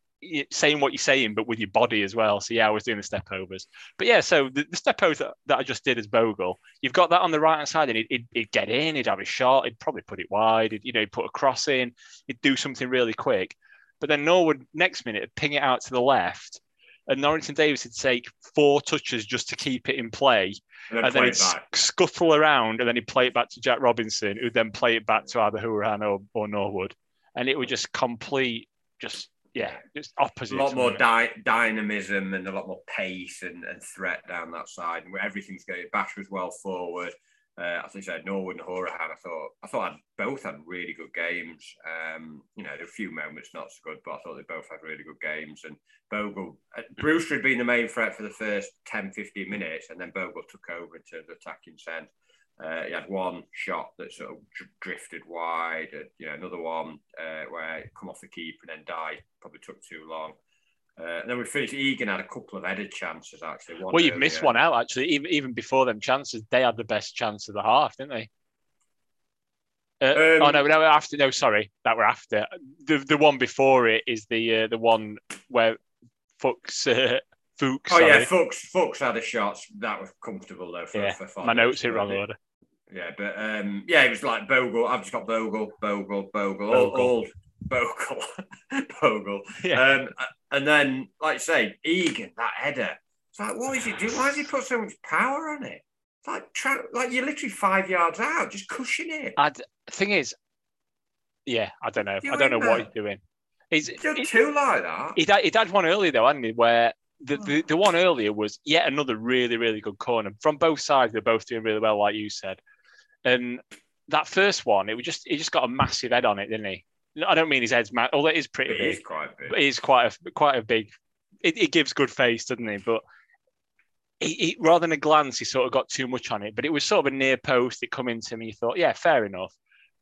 saying what you're saying, but with your body as well. So yeah, I was doing the step overs. But yeah, so the, the step overs that, that, I just did as Bogle, you've got that on the right hand side, and he'd, he'd, he'd, get in, he'd have a shot, he'd probably put it wide, he'd, you know, put a cross in, he'd do something really quick. But then Norwood next minute ping it out to the left, and Norrington Davies would take four touches just to keep it in play. And then, and then he'd scuttle around, and then he'd play it back to Jack Robinson, who'd then play it back to either Hourihane or, or Norwood. And it would just complete, just yeah, just opposite. A lot more di- dynamism and a lot more pace and, and threat down that side, and where everything's going. Bash was well forward. Uh, I said, Norwood and Hourihane. I thought I thought I'd, both had really good games. Um, you know, there were a few moments not so good, but I thought they both had really good games. And Bogle, uh, Brewster had been the main threat for the first 10, 15 minutes, and then Bogle took over in terms of attacking sense. Uh, he had one shot that sort of drifted wide, uh, you know, another one uh, where it come off the keeper and then died. Probably took too long. Uh, and then we finished. Egan had a couple of headed chances actually. well, you've missed one out actually. Even even before them chances, they had the best chance of the half, didn't they? Uh, um, oh no, no, after no, sorry, that we're after the the one before it is the uh, the one where Fuchs. Uh, Fuchs. Oh sorry. yeah, Fuchs. Fuchs had a shot that was comfortable though. For, yeah, for my notes in wrong order. Yeah, but um, yeah, it was like Bogle. I've just got Bogle, Bogle, Bogle, all, all Bogle, Bogle. Yeah. Um, and then, like I say, Egan, that header. It's like, what is he doing? Why does he put so much power on it? It's like, try, like you're literally five yards out, just cushion it. I'd, thing is, yeah, I don't know. I don't know that. what he's doing. He's it, two like that. He would, he'd had one earlier though, hadn't he? Where the, the, the one earlier was yet another really, really good corner. From both sides, they're both doing really well, like you said. And that first one, it was just he just got a massive head on it, didn't he? I don't mean his head's mad, although it is pretty it big. Is quite big. But it is quite a quite a big. It, it gives good face, doesn't he? But he, he, rather than a glance, he sort of got too much on it. But it was sort of a near post. It come into me. You thought, yeah, fair enough.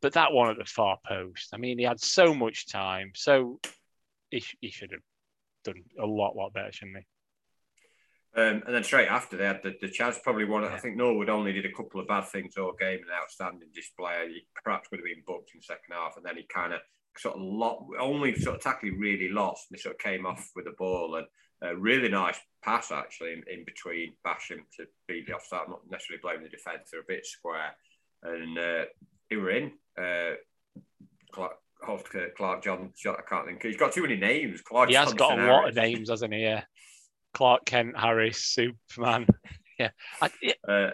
But that one at the far post, I mean, he had so much time, so he, he should have done a lot, lot better, shouldn't he? Um, and then straight after they had the, the chance, probably one. Yeah. I think Norwood only did a couple of bad things all game, an outstanding display. He perhaps would have been booked in second half, and then he kind of sort of lot, only sort of tackling really lost. And he sort of came off with the ball and a really nice pass actually in, in between Basham to beat the offside. I'm not necessarily blaming the defence; they're a bit square, and uh, he were in. Uh, Clark, Clark John, I can't think. He's got too many names. Clark he has Johnson got a Harris. lot of names, hasn't he? Yeah. Clark Kent, Harris, Superman. yeah, I, it, uh,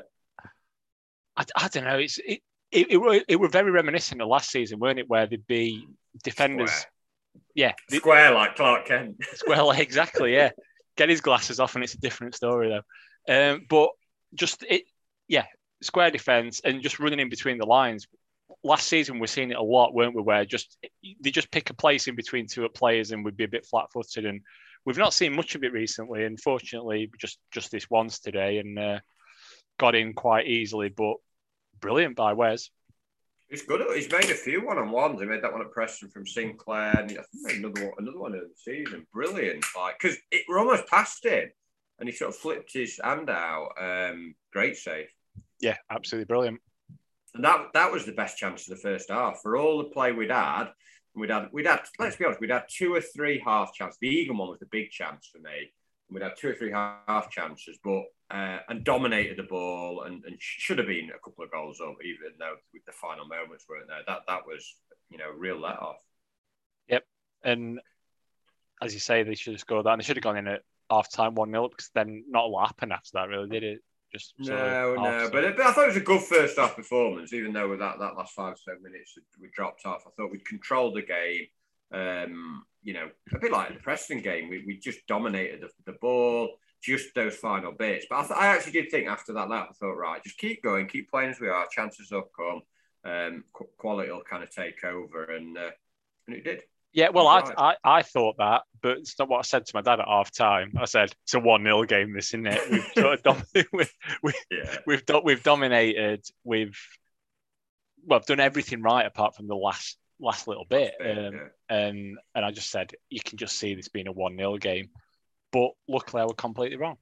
I, I, don't know. It's it, it, it, were, it were very reminiscent of last season, weren't it? Where they'd be defenders. Square. Yeah, square like Clark Kent. square like exactly. Yeah, get his glasses off, and it's a different story though. Um, but just it, yeah, square defense and just running in between the lines. Last season, we're seeing it a lot, weren't we? Where just they just pick a place in between two players and we'd be a bit flat-footed and we've not seen much of it recently. Unfortunately, just just this once today, and uh, got in quite easily. But brilliant by Wes. He's good. He's made a few one on ones. He made that one at Preston from Sinclair, and I think another one, another one in the season. Brilliant, like because we're almost past him, and he sort of flipped his hand out. Um, great save. Yeah, absolutely brilliant. And that that was the best chance of the first half. For all the play we'd had, We'd had, we'd had, let's be honest, we'd had two or three half chances. The Egan one was the big chance for me. We'd had two or three half chances, but uh, and dominated the ball and, and should have been a couple of goals up, even though with the final moments weren't there. That that was, you know, real let off. Yep, and as you say, they should have scored that, and they should have gone in at half time one 0 because then not a lot happened after that, really, did it? Just no, no, but, but I thought it was a good first half performance, even though with that, that last five seven minutes we dropped off. I thought we controlled the game. Um, you know, a bit like the Preston game, we, we just dominated the, the ball, just those final bits. But I, th- I actually did think after that lap, I thought, right, just keep going, keep playing as we are. Chances will come. Um, quality will kind of take over, and uh, and it did. Yeah, well, I, Right. I I thought that, but it's not what I said to my dad at half time. I said it's a one 0 game, this isn't it? We've sort of dom- we, we, Yeah. we've do- we've dominated. We've well, I've done everything right apart from the last last little bit. Um, yeah. and and I just said you can just see this being a one 0 game. But luckily, I was completely wrong.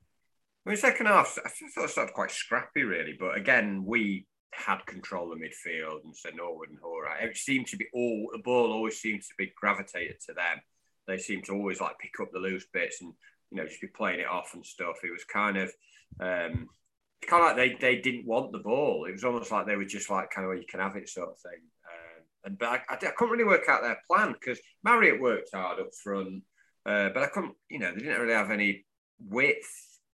I mean, second half, I thought it started quite scrappy, really. But again, we had control of midfield, and so Norwood and Hora. It seemed to be all the ball always seemed to be gravitated to them. They seemed to always like pick up the loose bits and you know just be playing it off and stuff. It was kind of. Um, Kind of like they, they didn't want the ball. It was almost like they were just like kind of you can have it sort of thing. And but I, I, I couldn't really work out their plan because Marriott worked hard up front, uh, but I couldn't. You know, they didn't really have any width.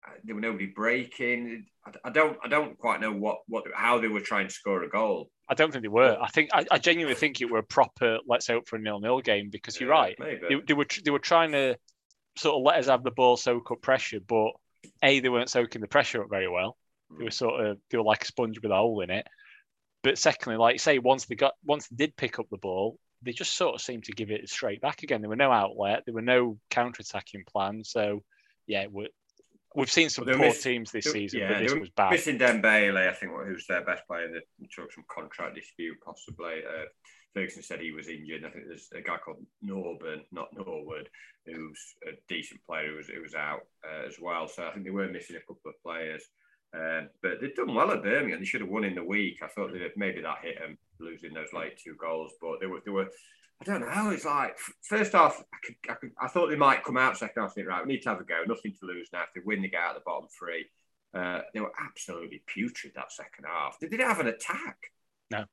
Uh, There were nobody breaking. I, I don't. I don't quite know what what how they were trying to score a goal. I don't think they were. I think I, I genuinely think it were a proper let's hope for a nil nil game because you're right. They, they were they were trying to sort of let us have the ball soak up pressure, but a they weren't soaking the pressure up very well. They were sort of they were like a sponge with a hole in it. But secondly, like you say, once they got once they did pick up the ball, they just sort of seemed to give it straight back again. There were no outlet, there were no counter attacking plans. So yeah, we we've seen some poor missed- teams this season, yeah, but this was bad. Missing Dembele, I think, who's their best player. They took some contract dispute, possibly. Uh, Ferguson said he was injured. I think there's a guy called Norburn, not Norwood, who's a decent player who was, who was out uh, as well. So I think they were missing a couple of players. Um, but they've done well at Birmingham. They should have won in the week. I thought maybe that hit them losing those late two goals, but they were they were. I don't know. It's like first half. I, could, I, could, I thought they might come out second half. Think right, we need to have a go. Nothing to lose now. If they win, they get out of the bottom three. Uh, they were absolutely putrid that second half. They didn't have an attack. No,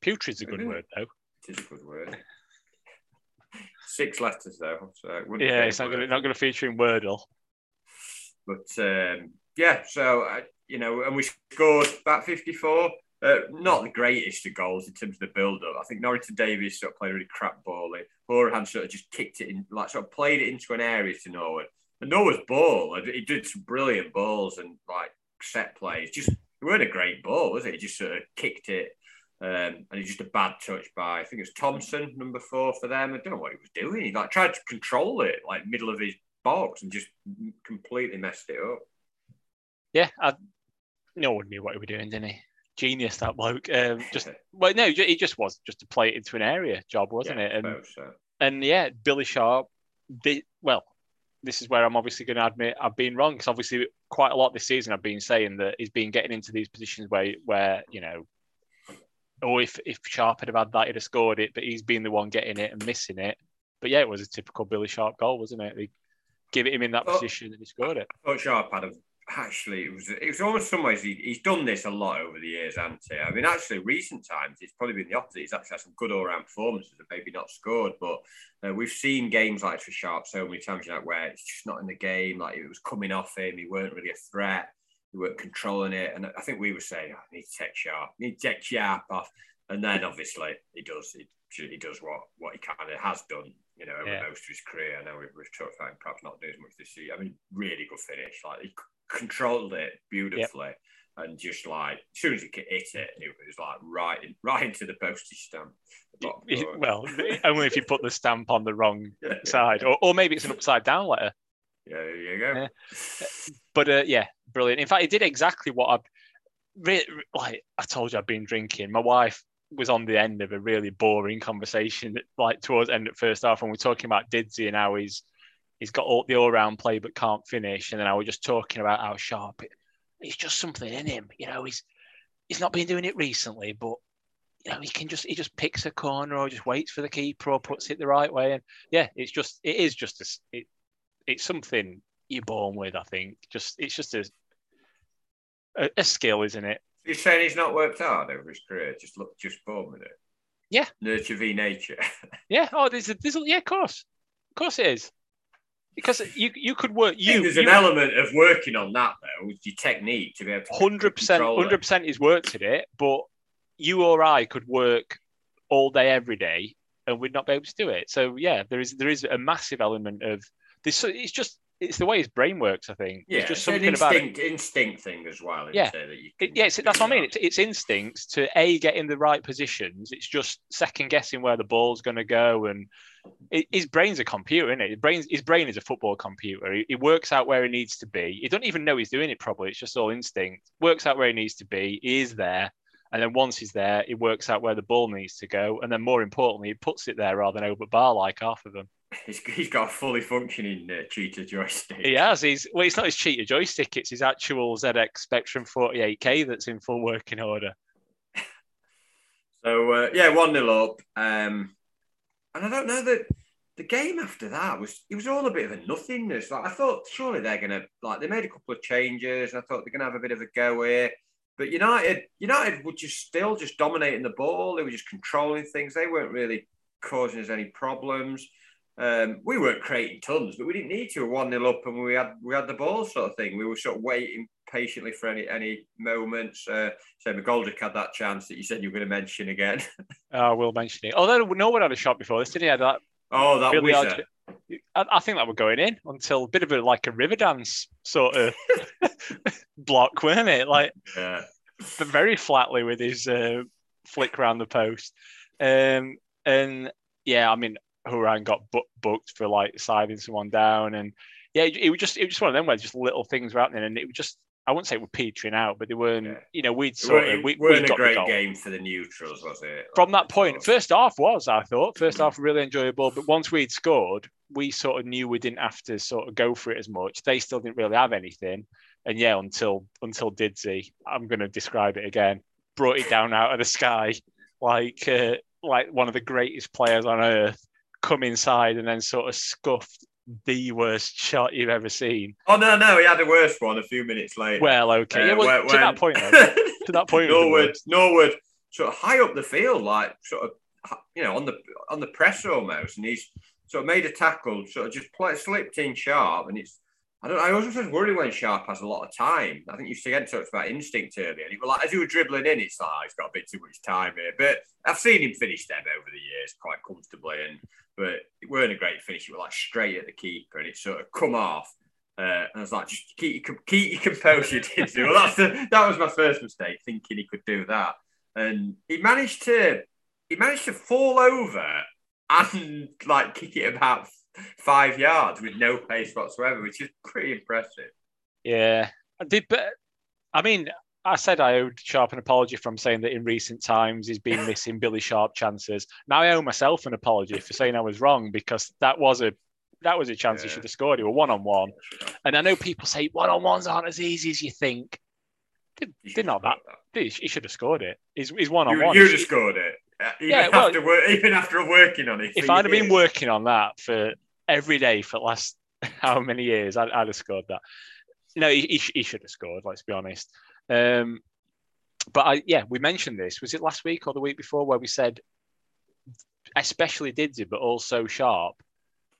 putrid's a good Really? word though. It is a good word. Six letters though, so it Yeah, it's not going to not going to feature in Wordle. But um, yeah, so uh, you know, and we scored about 54. Uh, not the greatest of goals in terms of the build-up. I think Norrington Davies sort of played really crap ball. Horan sort of just kicked it in, like sort of played it into an area to Norwood. And Norwood's ball, he did some brilliant balls and like set plays. Just it weren't a great ball, was it? He just sort of kicked it. Um, and it's just a bad touch by I think it was Thompson, number four for them. I don't know what he was doing. He like tried to control it, like middle of his box, and just completely messed it up. Yeah, I, no one knew what he was doing, didn't he? Genius, that bloke. Um, just well, no, he just was just to play it into an area job, wasn't Yeah, it? And so. and yeah, Billy Sharp. Well, this is where I'm obviously going to admit I've been wrong because obviously quite a lot this season I've been saying that he's been getting into these positions where where you know, or if if Sharp had have had that, he'd have scored it, but he's been the one getting it and missing it. But yeah, it was a typical Billy Sharp goal, wasn't it? They give it him in that position and he scored it. But Sharp had a actually it was it was almost some ways he, he's done this a lot over the years, hasn't he? I mean, actually, recent times it's probably been the opposite. He's actually had some good all round performances and maybe not scored, but uh, we've seen games like for Sharp so many times, you know, where it's just not in the game. Like it was coming off him, he weren't really a threat, he weren't controlling it, and I think we were saying, oh, I need to take Sharp, I need to take Sharp off, and then obviously he does. He, he does what what he kind of has done, you know, over Yeah. most of his career. I know we've, we've talked about him perhaps not doing as much this year. I mean, really good finish. Like he controlled it beautifully, and just like as soon as he could hit it, it was like right in, right into the postage stamp. the. Well, only if you put the stamp on the wrong yeah, side, or, or maybe it's an upside down letter. yeah, there you go. Yeah. But uh, yeah, brilliant. In fact, he did exactly what I re- like. I told you I've been drinking. My wife was on the end of a really boring conversation, like towards the end of first half, and we're talking about Didsy and how he's he's got all the all round play but can't finish, and then I was just talking about how sharp it. It's just something in him, you know. He's he's not been doing it recently, but you know he can just he just picks a corner or just waits for the keeper or puts it the right way, and yeah, it's just it is just a, it, it's something you're born with. I think just it's just a a, a skill, isn't it? You're saying he's not worked hard over his career, just look, just born with it. Yeah. nurture v nature. Yeah. Oh, there's a, there's a, yeah, of course, of course it is. Because you you could work you there's an element of working on that though, with your technique to be able to hundred percent hundred percent is worked at it, but you or I could work all day every day and we'd not be able to do it. So yeah, there is there is a massive element of this. It's just it's the way his brain works. I think Yeah, it's just it's an something about it. instinct, instinct thing as well. Yeah. it, you yeah, it's, that's what I mean. It's, it's instincts to a get in the right positions. It's just second guessing where the ball's going to go, and his brain's a computer, isn't it? His brain, his brain is a football computer. He, he, works out where he needs to be. He don't even know he's doing it probably. It's just all instinct. Works out where he needs to be. He is there. And then once he's there, he works out where the ball needs to go. And then more importantly, he puts it there rather than over bar like half of them. He's, he's got a fully functioning uh, cheetah joystick. He has. He's well, it's not his cheetah joystick. It's his actual ZX Spectrum 48K that's in full working order. So uh, yeah, one 0 up. Um, and I don't know that the game after that was it was all a bit of a nothingness. Like I thought, surely they're gonna like they made a couple of changes, and I thought they're gonna have a bit of a go here. But United, United were just still just dominating the ball. They were just controlling things. They weren't really causing us any problems. Um, we weren't creating tons, but we didn't need to. One 0 up, and we had we had the ball, sort of thing. We were sort of waiting patiently for any any moments. Uh, so McGoldrick had that chance that you said you were going to mention again. I will mention it. Although no one had a shot before this, did he? Had that. Oh, that really was. I, I, think that were going in until a bit of a like a river dance sort of block, weren't it? Like, yeah. but very flatly with his uh, flick around the post. Um, and yeah, I mean, Hourihane got bu- booked for like siding someone down, and yeah, it, it, was just it was just one of them where just little things were happening, and it was just I wouldn't say we're petering out, but they weren't. Yeah. You know, we'd sort of we weren't a great game for the neutrals, was it? From that point, first half was I thought first half really enjoyable, but once we'd scored, we sort of knew we didn't have to sort of go for it as much. They still didn't really have anything, and yeah, until until Didsey, I'm going to describe it again, brought it down out of the sky like uh, like one of the greatest players on earth, come inside and then sort of scuffed the worst shot you've ever seen. Oh no, no, he had a worse one a few minutes later. Well, okay, uh, yeah, well, when, to that point, though, to that point, Norwood, Norwood, sort of high up the field, like sort of, you know, on the on the press almost, and he's sort of made a tackle, sort of just play, slipped in sharp, and it's. I don't. I always was worried when Sharp has a lot of time. I think you again talked about instinct earlier. And he was like, as he was dribbling in, it's like oh, he's got a bit too much time here. But I've seen him finish them over the years quite comfortably, and but it weren't a great finish. It was like straight at the keeper, and it sort of come off. Uh, and I was like, just keep keep your composure, did Well, that's the, that was my first mistake, thinking he could do that. And he managed to he managed to fall over and like kick it about five yards with no pace whatsoever, which is pretty impressive. Yeah, I did, but I mean, I said I owed Sharp an apology from saying that in recent times he's been missing Billy Sharp chances. Now I owe myself an apology for saying I was wrong because that was a that was a chance yeah. he should have scored. He were one on one, and I know people say one on ones aren't as easy as you think. Did, did not that. He should have scored it. He's, he's one on one. You'd have scored it. Uh, even yeah, well, after work, even after working on it. If I'd have been working on that for every day for the last how many years, I'd, I'd have scored that. No, he, he, he should have scored. Let's be honest. Um, but I, yeah, we mentioned this. Was it last week or the week before where we said, especially Didsey, but also Sharp,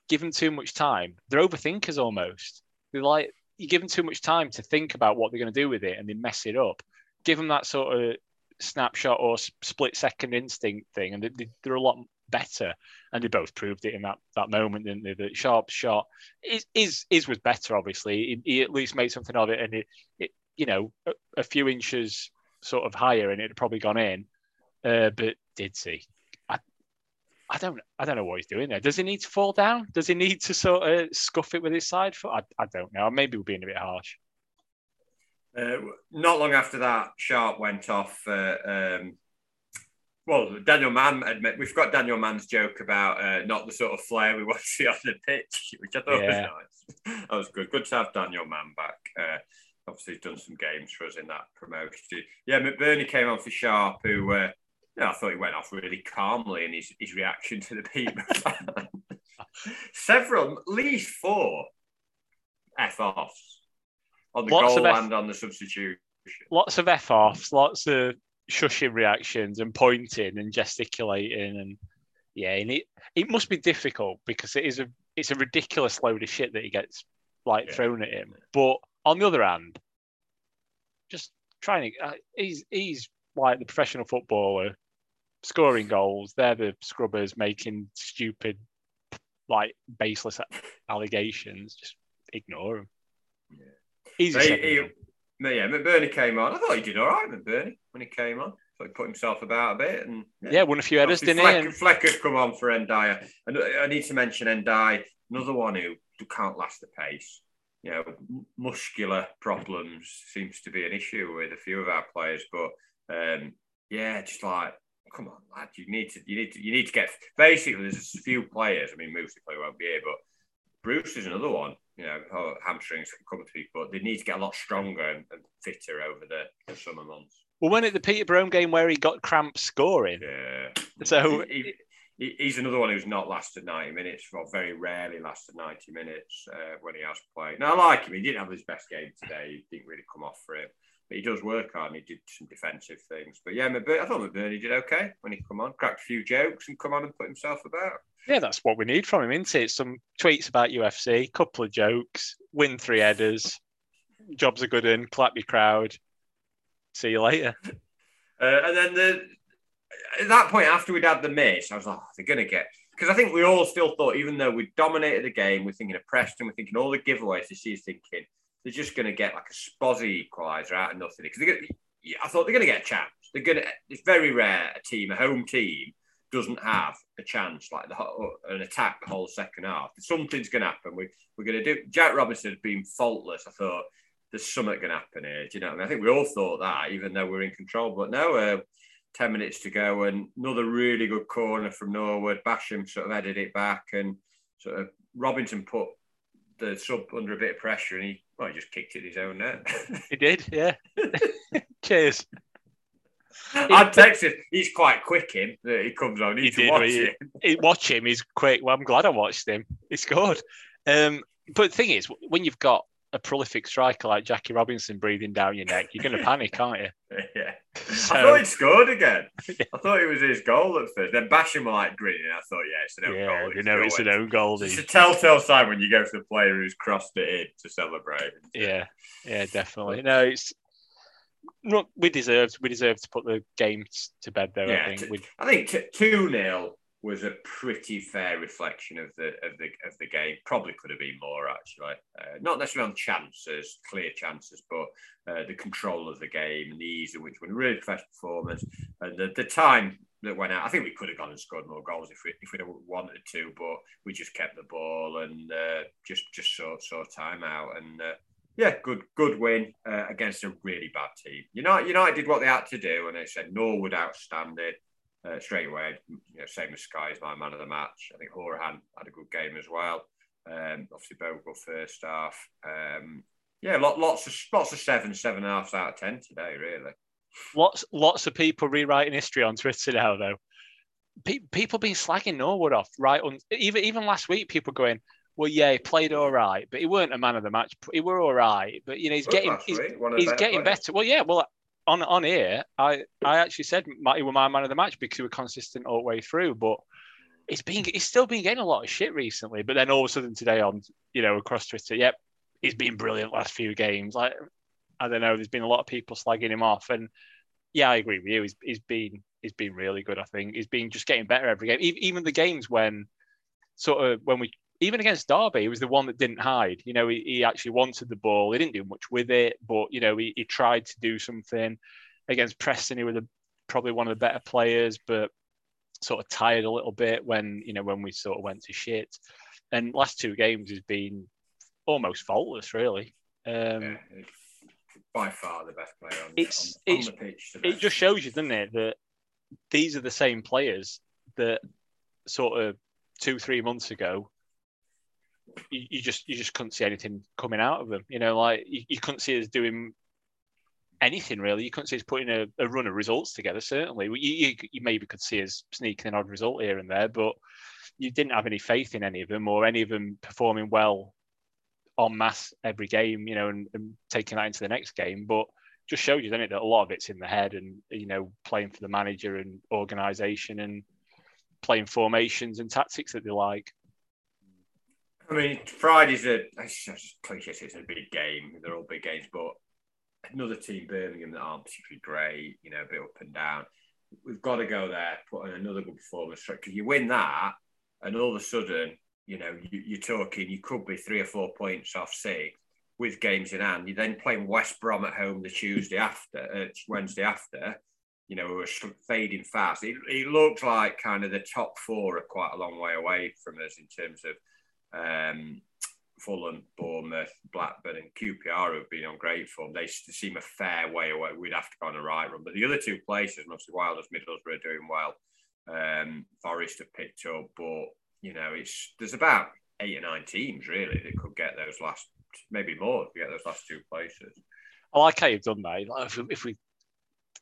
give them too much time. They're overthinkers almost. They're like you give them too much time to think about what they're going to do with it, and they mess it up. Give them that sort of snapshot or split second instinct thing, and they, they're a lot better. And they both proved it in that that moment, didn't they? That Sharp's shot is is is was better. Obviously, he, he, at least made something of it, and it, it you know, a, a, few inches sort of higher and it had probably gone in. Uh, but Didsey? I, I don't, I don't know what he's doing there. Does he need to fall down? Does he need to sort of scuff it with his side foot? I, I don't know. Maybe we're being a bit harsh. Uh, not long after that, Sharp went off. Uh, um, well, Daniel Mann admit we've got Daniel Mann's joke about uh, not the sort of flair we want to see on the pitch, which I thought yeah. was nice. That was good. Good to have Daniel Mann back. Obviously he's done some games for us in that promotion. Yeah, McBurnie came on for Sharp, who uh, yeah, I thought he went off really calmly in his, his reaction to the people. Several, at least four F offs on the lots goal F- and on the substitution. Lots of F offs, lots of shushing reactions and pointing and gesticulating and yeah, and it, it must be difficult because it is a it's a ridiculous load of shit that he gets like yeah. thrown at him. But on the other hand, just trying to, uh, he's he's like the professional footballer, scoring goals. They're the scrubbers making stupid, like baseless allegations. Just ignore them. Yeah. Easy. He, he, yeah, McBurnie came on. I thought he did all right, McBurnie, when he came on. So he put himself about a bit and yeah, yeah won a few headers, didn't Fleck, he? Fleck had come on for Ndiaye. And I need to mention Ndiaye, another one who can't last the pace. You know, muscular problems seems to be an issue with a few of our players, but um, yeah, just like come on, lad, you need to, you need to, you need to get. Basically, there's a few players. I mean, Moosey probably won't be here, but Bruce is another one. You know, hamstrings can come to people, but they need to get a lot stronger and, and fitter over the, the, summer months. Well, when at the Peterborough game where he got cramps scoring, yeah. So he, he, he's another one who's not lasted 90 minutes, or very rarely lasted 90 minutes uh, when he has played. Now, I like him. He didn't have his best game today. He didn't really come off for him. But he does work hard and he did some defensive things. But yeah, I thought McBurnie did okay when he come on, cracked a few jokes and come on and put himself about. Yeah, that's what we need from him, isn't it? Some tweets about UFC, couple of jokes, win three headers, jobs are good in, clap your crowd. See you later. Uh, and then the at that point after we'd had the miss, I was like, oh, they're gonna get because I think we all still thought, even though we dominated the game, we're thinking of Preston, we're thinking all the giveaways. This is thinking they're just going to get like a spozzy equaliser out of nothing. Because going to, I thought they're going to get a chance. They're going to. It's very rare a team, a home team, doesn't have a chance like the an attack the whole second half. Something's going to happen. We we're going to do. Jack Robinson has been faultless. I thought there's something going to happen here. Do you know? I, mean? I think we all thought that, even though we're in control. But no, uh, ten minutes to go, and another really good corner from Norwood. Basham sort of headed it back, and sort of Robinson put the sub under a bit of pressure, and he well, he just kicked it his own net. he did, yeah. Cheers. I texted. He's quite quick. Him that he comes on. He did. Watch, he, him. watch him. He's quick. Well, I'm glad I watched him. He scored. Um, but the thing is, when you've got a prolific striker like Jackie Robinson breathing down your neck, you're going to panic, aren't you? yeah. So, I thought he scored again. I thought it was his goal at first. Then Basham like grinning. I thought, yeah, it's an own yeah, goal. You know, it's an own goal. It's a telltale sign when you go for the player who's crossed it in to celebrate. Yeah, yeah, definitely. No, it's not. We deserved. We deserved to put the game to bed there. Yeah, I think. T- I think two 0 was a pretty fair reflection of the of the of the game. Probably could have been more actually. Uh, not necessarily on chances, clear chances, but uh, the control of the game and the ease in which we really professional performance and the, the time that went out. I think we could have gone and scored more goals if we if we'd wanted to, but we just kept the ball and uh, just just saw saw time out and. Uh, yeah, good good win uh, against a really bad team. United, United did what they had to do, and they said Norwood outstanding uh, straight away. You know, same as Sky is my man of the match. I think Hourihane had a good game as well. Um, obviously, Bogle first half. Um, yeah, lot, lots of lots of seven, seven and a half out of ten today, really. Lots, lots of people rewriting history on Twitter now, though. Pe- people been slagging Norwood off, right? On, even even last week, people going, "Well, yeah, he played all right, but he weren't a man of the match. He were all right, but you know, he's getting he's, he's getting players. better. Well, yeah, well, on on here, I I actually said he was my man of the match because he was consistent all the way through. But he's been he's still been getting a lot of shit recently. But then all of a sudden today on you know across Twitter, yep, he's been brilliant last few games. Like I don't know, there's been a lot of people slagging him off, and yeah, I agree with you. He's he's been he's been really good. I think he's been just getting better every game. Even the games when sort of when we even against Derby, he was the one that didn't hide. You know, he, he actually wanted the ball. He didn't do much with it, but you know, he, he tried to do something. Against Preston, he was a, probably one of the better players, but sort of tired a little bit when you know when we sort of went to shit. And last two games has been almost faultless, really. Um, yeah, by far the best player on, it's, on, on it's, the pitch. It just shows you, doesn't it, that these are the same players that sort of two, three months ago you, you, just you just couldn't see anything coming out of them. You know, like you, you couldn't see us doing anything really. You couldn't see us putting a, a run of results together. Certainly, you, you, maybe could see us sneaking an odd result here and there, but you didn't have any faith in any of them or any of them performing well en masse every game. You know, and, and taking that into the next game, but just shows you, then it, that a lot of it's in the head and you know playing for the manager and organisation and playing formations and tactics that they like. I mean, Friday's a cliche. It's a big game. They're all big games, but another team, Birmingham, that aren't particularly great. You know, a bit up and down. We've got to go there, put in another good performance. Because you win that, and all of a sudden, you know, you, are talking. You could be three or four points off six with games in hand. You're then playing West Brom at home the Tuesday after, uh, Wednesday after. you know, we were fading fast. It, it looked like kind of the top four are quite a long way away from us in terms of um, Fulham, Bournemouth, Blackburn, and QPR have been on great form. They seem a fair way away. We'd have to go on a right run. But the other two places, obviously Wilders, Middlesbrough are doing well. Um, Forest have picked up, but you know, it's there's about eight or nine teams really that could get those last, maybe more, to get those last two places. I like how you've done that. If, we, if we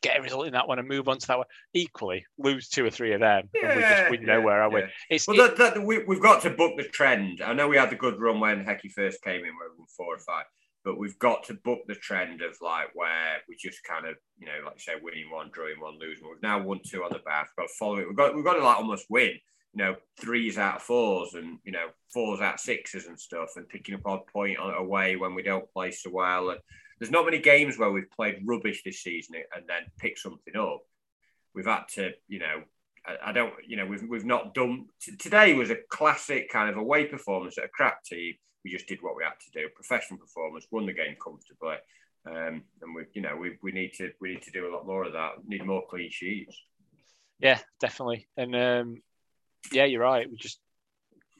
get a result in that one and move on to that one, equally lose two or three of them, yeah, and we just we know yeah, where are we? It's, well, it, that, that, we, we've got to book the trend. I know we had the good run when Hecky first came in, where we were four or five but we've got to book the trend of like where we just kind of, you know, like you say, winning one, drawing one, losing one. We've now won two on the back. We've got to follow it. We've got we've got to like almost win you know, threes out of fours and, you know, fours out of sixes and stuff and picking up odd point away when we don't play so well. And there's not many games where we've played rubbish this season and then pick something up. We've had to, you know, I, I don't, you know, we've, we've not done. T- today was a classic kind of away performance at a crap team. We just did what we had to do. Professional performance, won the game comfortably. Um, and we, you know, we, we need to we need to do a lot more of that. Need more clean sheets. Yeah, definitely. And um, yeah, you're right. We just,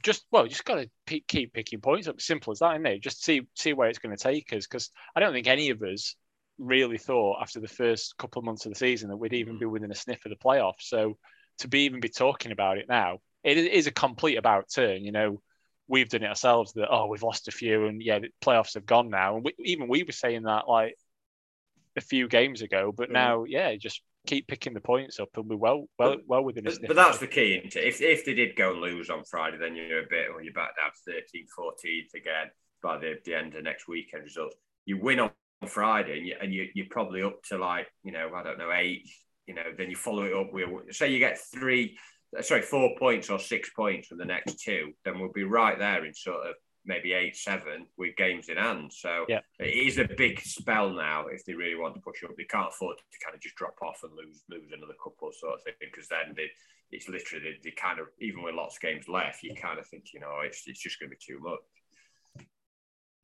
just well, just got to p- keep picking points up. Simple as that, isn't it? Just see see where it's going to take us. Because I don't think any of us really thought after the first couple of months of the season that we'd even be mm. within a sniff of the playoffs. So to be even be talking about it now, it is a complete about turn. You know, we've done it ourselves. That oh, we've lost a few, and yeah, the playoffs have gone now. And we, even we were saying that like a few games ago, but mm. now, yeah, just keep picking the points up and we're well well well within it. But that's the key, isn't it? If, if they did go and lose on Friday, then you're a bit, or you're back down to 13th, 14th again by the, the end of next weekend results. You win on Friday and, you, and you, you're probably up to like, you know, I don't know, eight, you know, then you follow it up with, say you get three, sorry, four points or six points from the next two, then we'll be right there in sort of maybe eight, seven with games in hand. So yeah. it is a big spell now if they really want to push up. They can't afford to kind of just drop off and lose lose another couple sort of thing because then they, it's literally they, kind of even with lots of games left, you kind of think you know it's it's just going to be too much.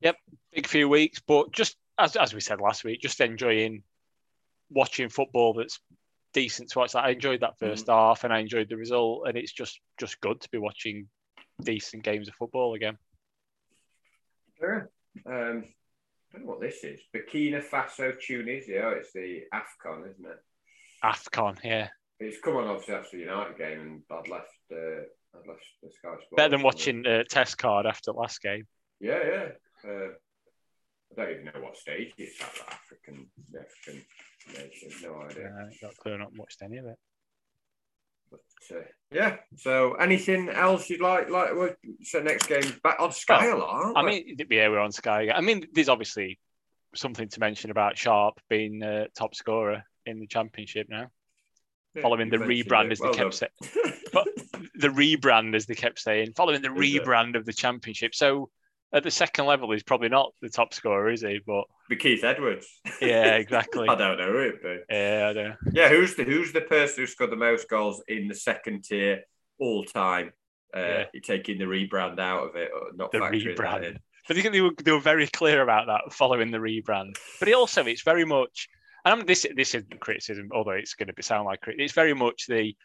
Yep, big few weeks, but just as as we said last week, just enjoying watching football that's decent to watch. I enjoyed that 1st mm-hmm. half and I enjoyed the result, and it's just just good to be watching decent games of football again. Sure. Um, I don't know what this is. Burkina Faso, Tunisia. It's the AFCON, isn't it? AFCON, yeah. It's come on obviously after the United game, and I'd left. Uh, I'd left the Sky Sports. Better than watching uh, Test card after the last game. Yeah, yeah. Uh, I don't even know what stage it's at. The African, African nation. No idea. Uh, not clear. Not watched any of it. But uh, yeah. So anything else you'd like? Like so next game back on Sky well. I mean, yeah, we're on Sky. I mean, there's obviously something to mention about Sharp being uh, top scorer in the championship now. Yeah, following the rebrand, as well they kept saying, the rebrand, as they kept saying, following the rebrand of the championship. So at the second level, he's probably not the top scorer, is he? But be Keith Edwards. Yeah, exactly. I don't know it, but yeah, I don't. Yeah, who's the who's the person who scored the most goals in the second tier all time? Uh, yeah. You're taking the rebrand out of it, or not the rebrand. in. But I think they were, they were very clear about that following the rebrand. But it also, it's very much, and I'm, this this isn't criticism, although it's going to sound like criticism. it's very much the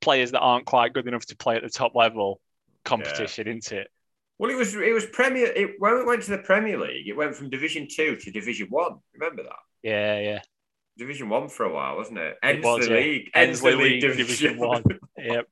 players that aren't quite good enough to play at the top level competition, yeah. isn't it? Well, it was it was Premier. It, when it went to the Premier League, it went from Division Two to Division One. Remember that? Yeah, yeah. Division One for a while, wasn't it? Ends it was, the yeah. league. Ends, the league, Division, Division One. yep.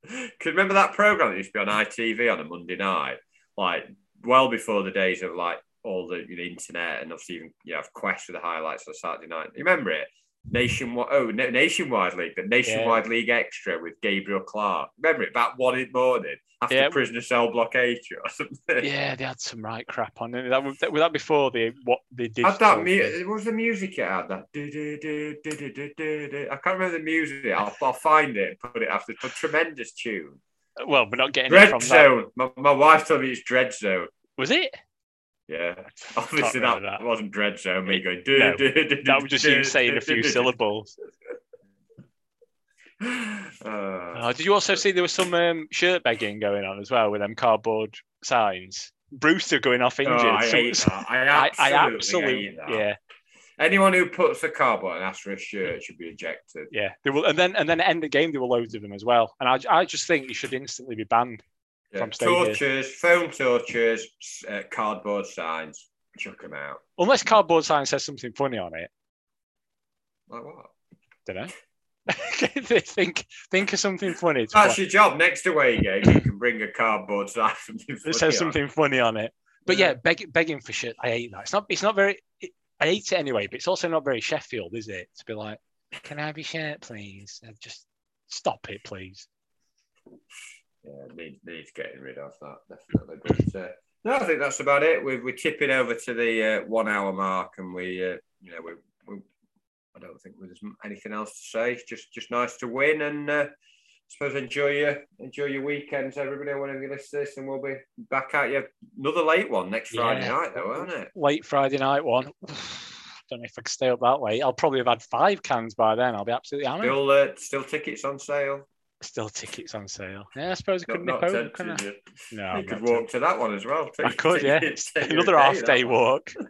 Because remember that program that used to be on ITV on a Monday night, like well before the days of like all the know, internet and obviously even you know, have Quest for the highlights on Saturday night. You remember it? Nationwide, oh, Nationwide League, the Nationwide yeah. League Extra with Gabriel Clarke. Remember it? About one in the morning after yeah. prisoner Cell Block H or something. Yeah, they had some right crap on it. That was that, was that before the what they did. Had that mu- what was the music it had? That I can't remember the music. I'll, I'll find it and put it after. A tremendous tune. Well, we're not getting Dread it from Zone. My, my wife told me it's Dread Zone. Was it? Yeah, obviously that, that, wasn't Dread Zone. Me going. No, that was just you saying a few syllables. Uh, did you also see there was some um, shirt begging going on as well with them cardboard signs? Brewster going off injured. Oh, I, hate that. I absolutely, I, I absolutely hate that. yeah. Anyone who puts a cardboard and asks for a shirt should be ejected. Yeah, they will, and then and then at the end of the game there were loads of them as well. And I, I just think you should instantly be banned. Yeah. Torches, foam torches, uh, cardboard signs. Chuck them out. Unless cardboard sign says something funny on it. Like what? Don't know. think think of something funny. That's your job. Next away game, you can bring a cardboard sign. It says something funny on it. But yeah, Yeah. beg, begging for shit. I hate that. It's not. It's not very. It, I hate it anyway. But it's also not very Sheffield, is it? To be like, can I have your shirt, please? And just stop it, please. Yeah, need, needs getting rid of that definitely. But uh, no, I think that's about it. We're, we're tipping over to the uh, one hour mark, and we, uh, you know, we, we, I don't think there's anything else to say. It's just just nice to win, and uh, I suppose enjoy your enjoy your weekends, everybody. Whenever you listen to this, and we'll be back at you another late one next Friday Yeah. night, though, won't it? Late Friday night one. Don't know if I can stay up that late. I'll probably have had five cans by then. I'll be absolutely hammered. Still, uh, still tickets on sale. Still tickets on sale. Yeah, I suppose I could Not, nip not over. couldn't tempted I? you. No, you I'm could not walk to that one as well. I could, yeah. Take Another half that day walk.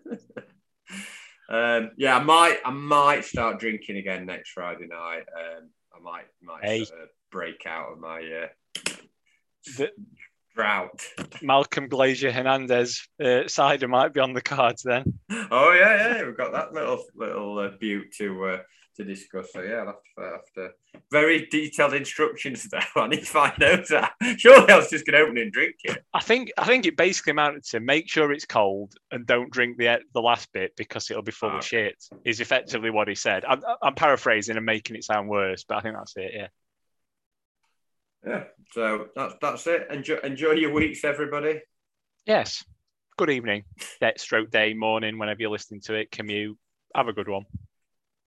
Um, yeah, I might, I might start drinking again next Friday night. Um, I might, might Hey. sort of break out of my uh, The- drought. Malcolm Glazier Hernandez uh, cider might be on the cards then. Oh yeah, yeah, we've got that little little uh, butte to uh, to discuss. So yeah, I'll have to, have to very detailed instructions though. I need to find out. Surely I was just going to open it and drink it. I think I think it basically amounted to make sure it's cold and don't drink the the last bit because it'll be full Ah, of shit. Is effectively what he said. I'm, I'm paraphrasing and making it sound worse, but I think that's it. Yeah. Yeah. So that's that's it. Enjoy enjoy your weeks, everybody. Yes. Good evening, stroke day, morning, whenever you're listening to it. Commute. Have a good one.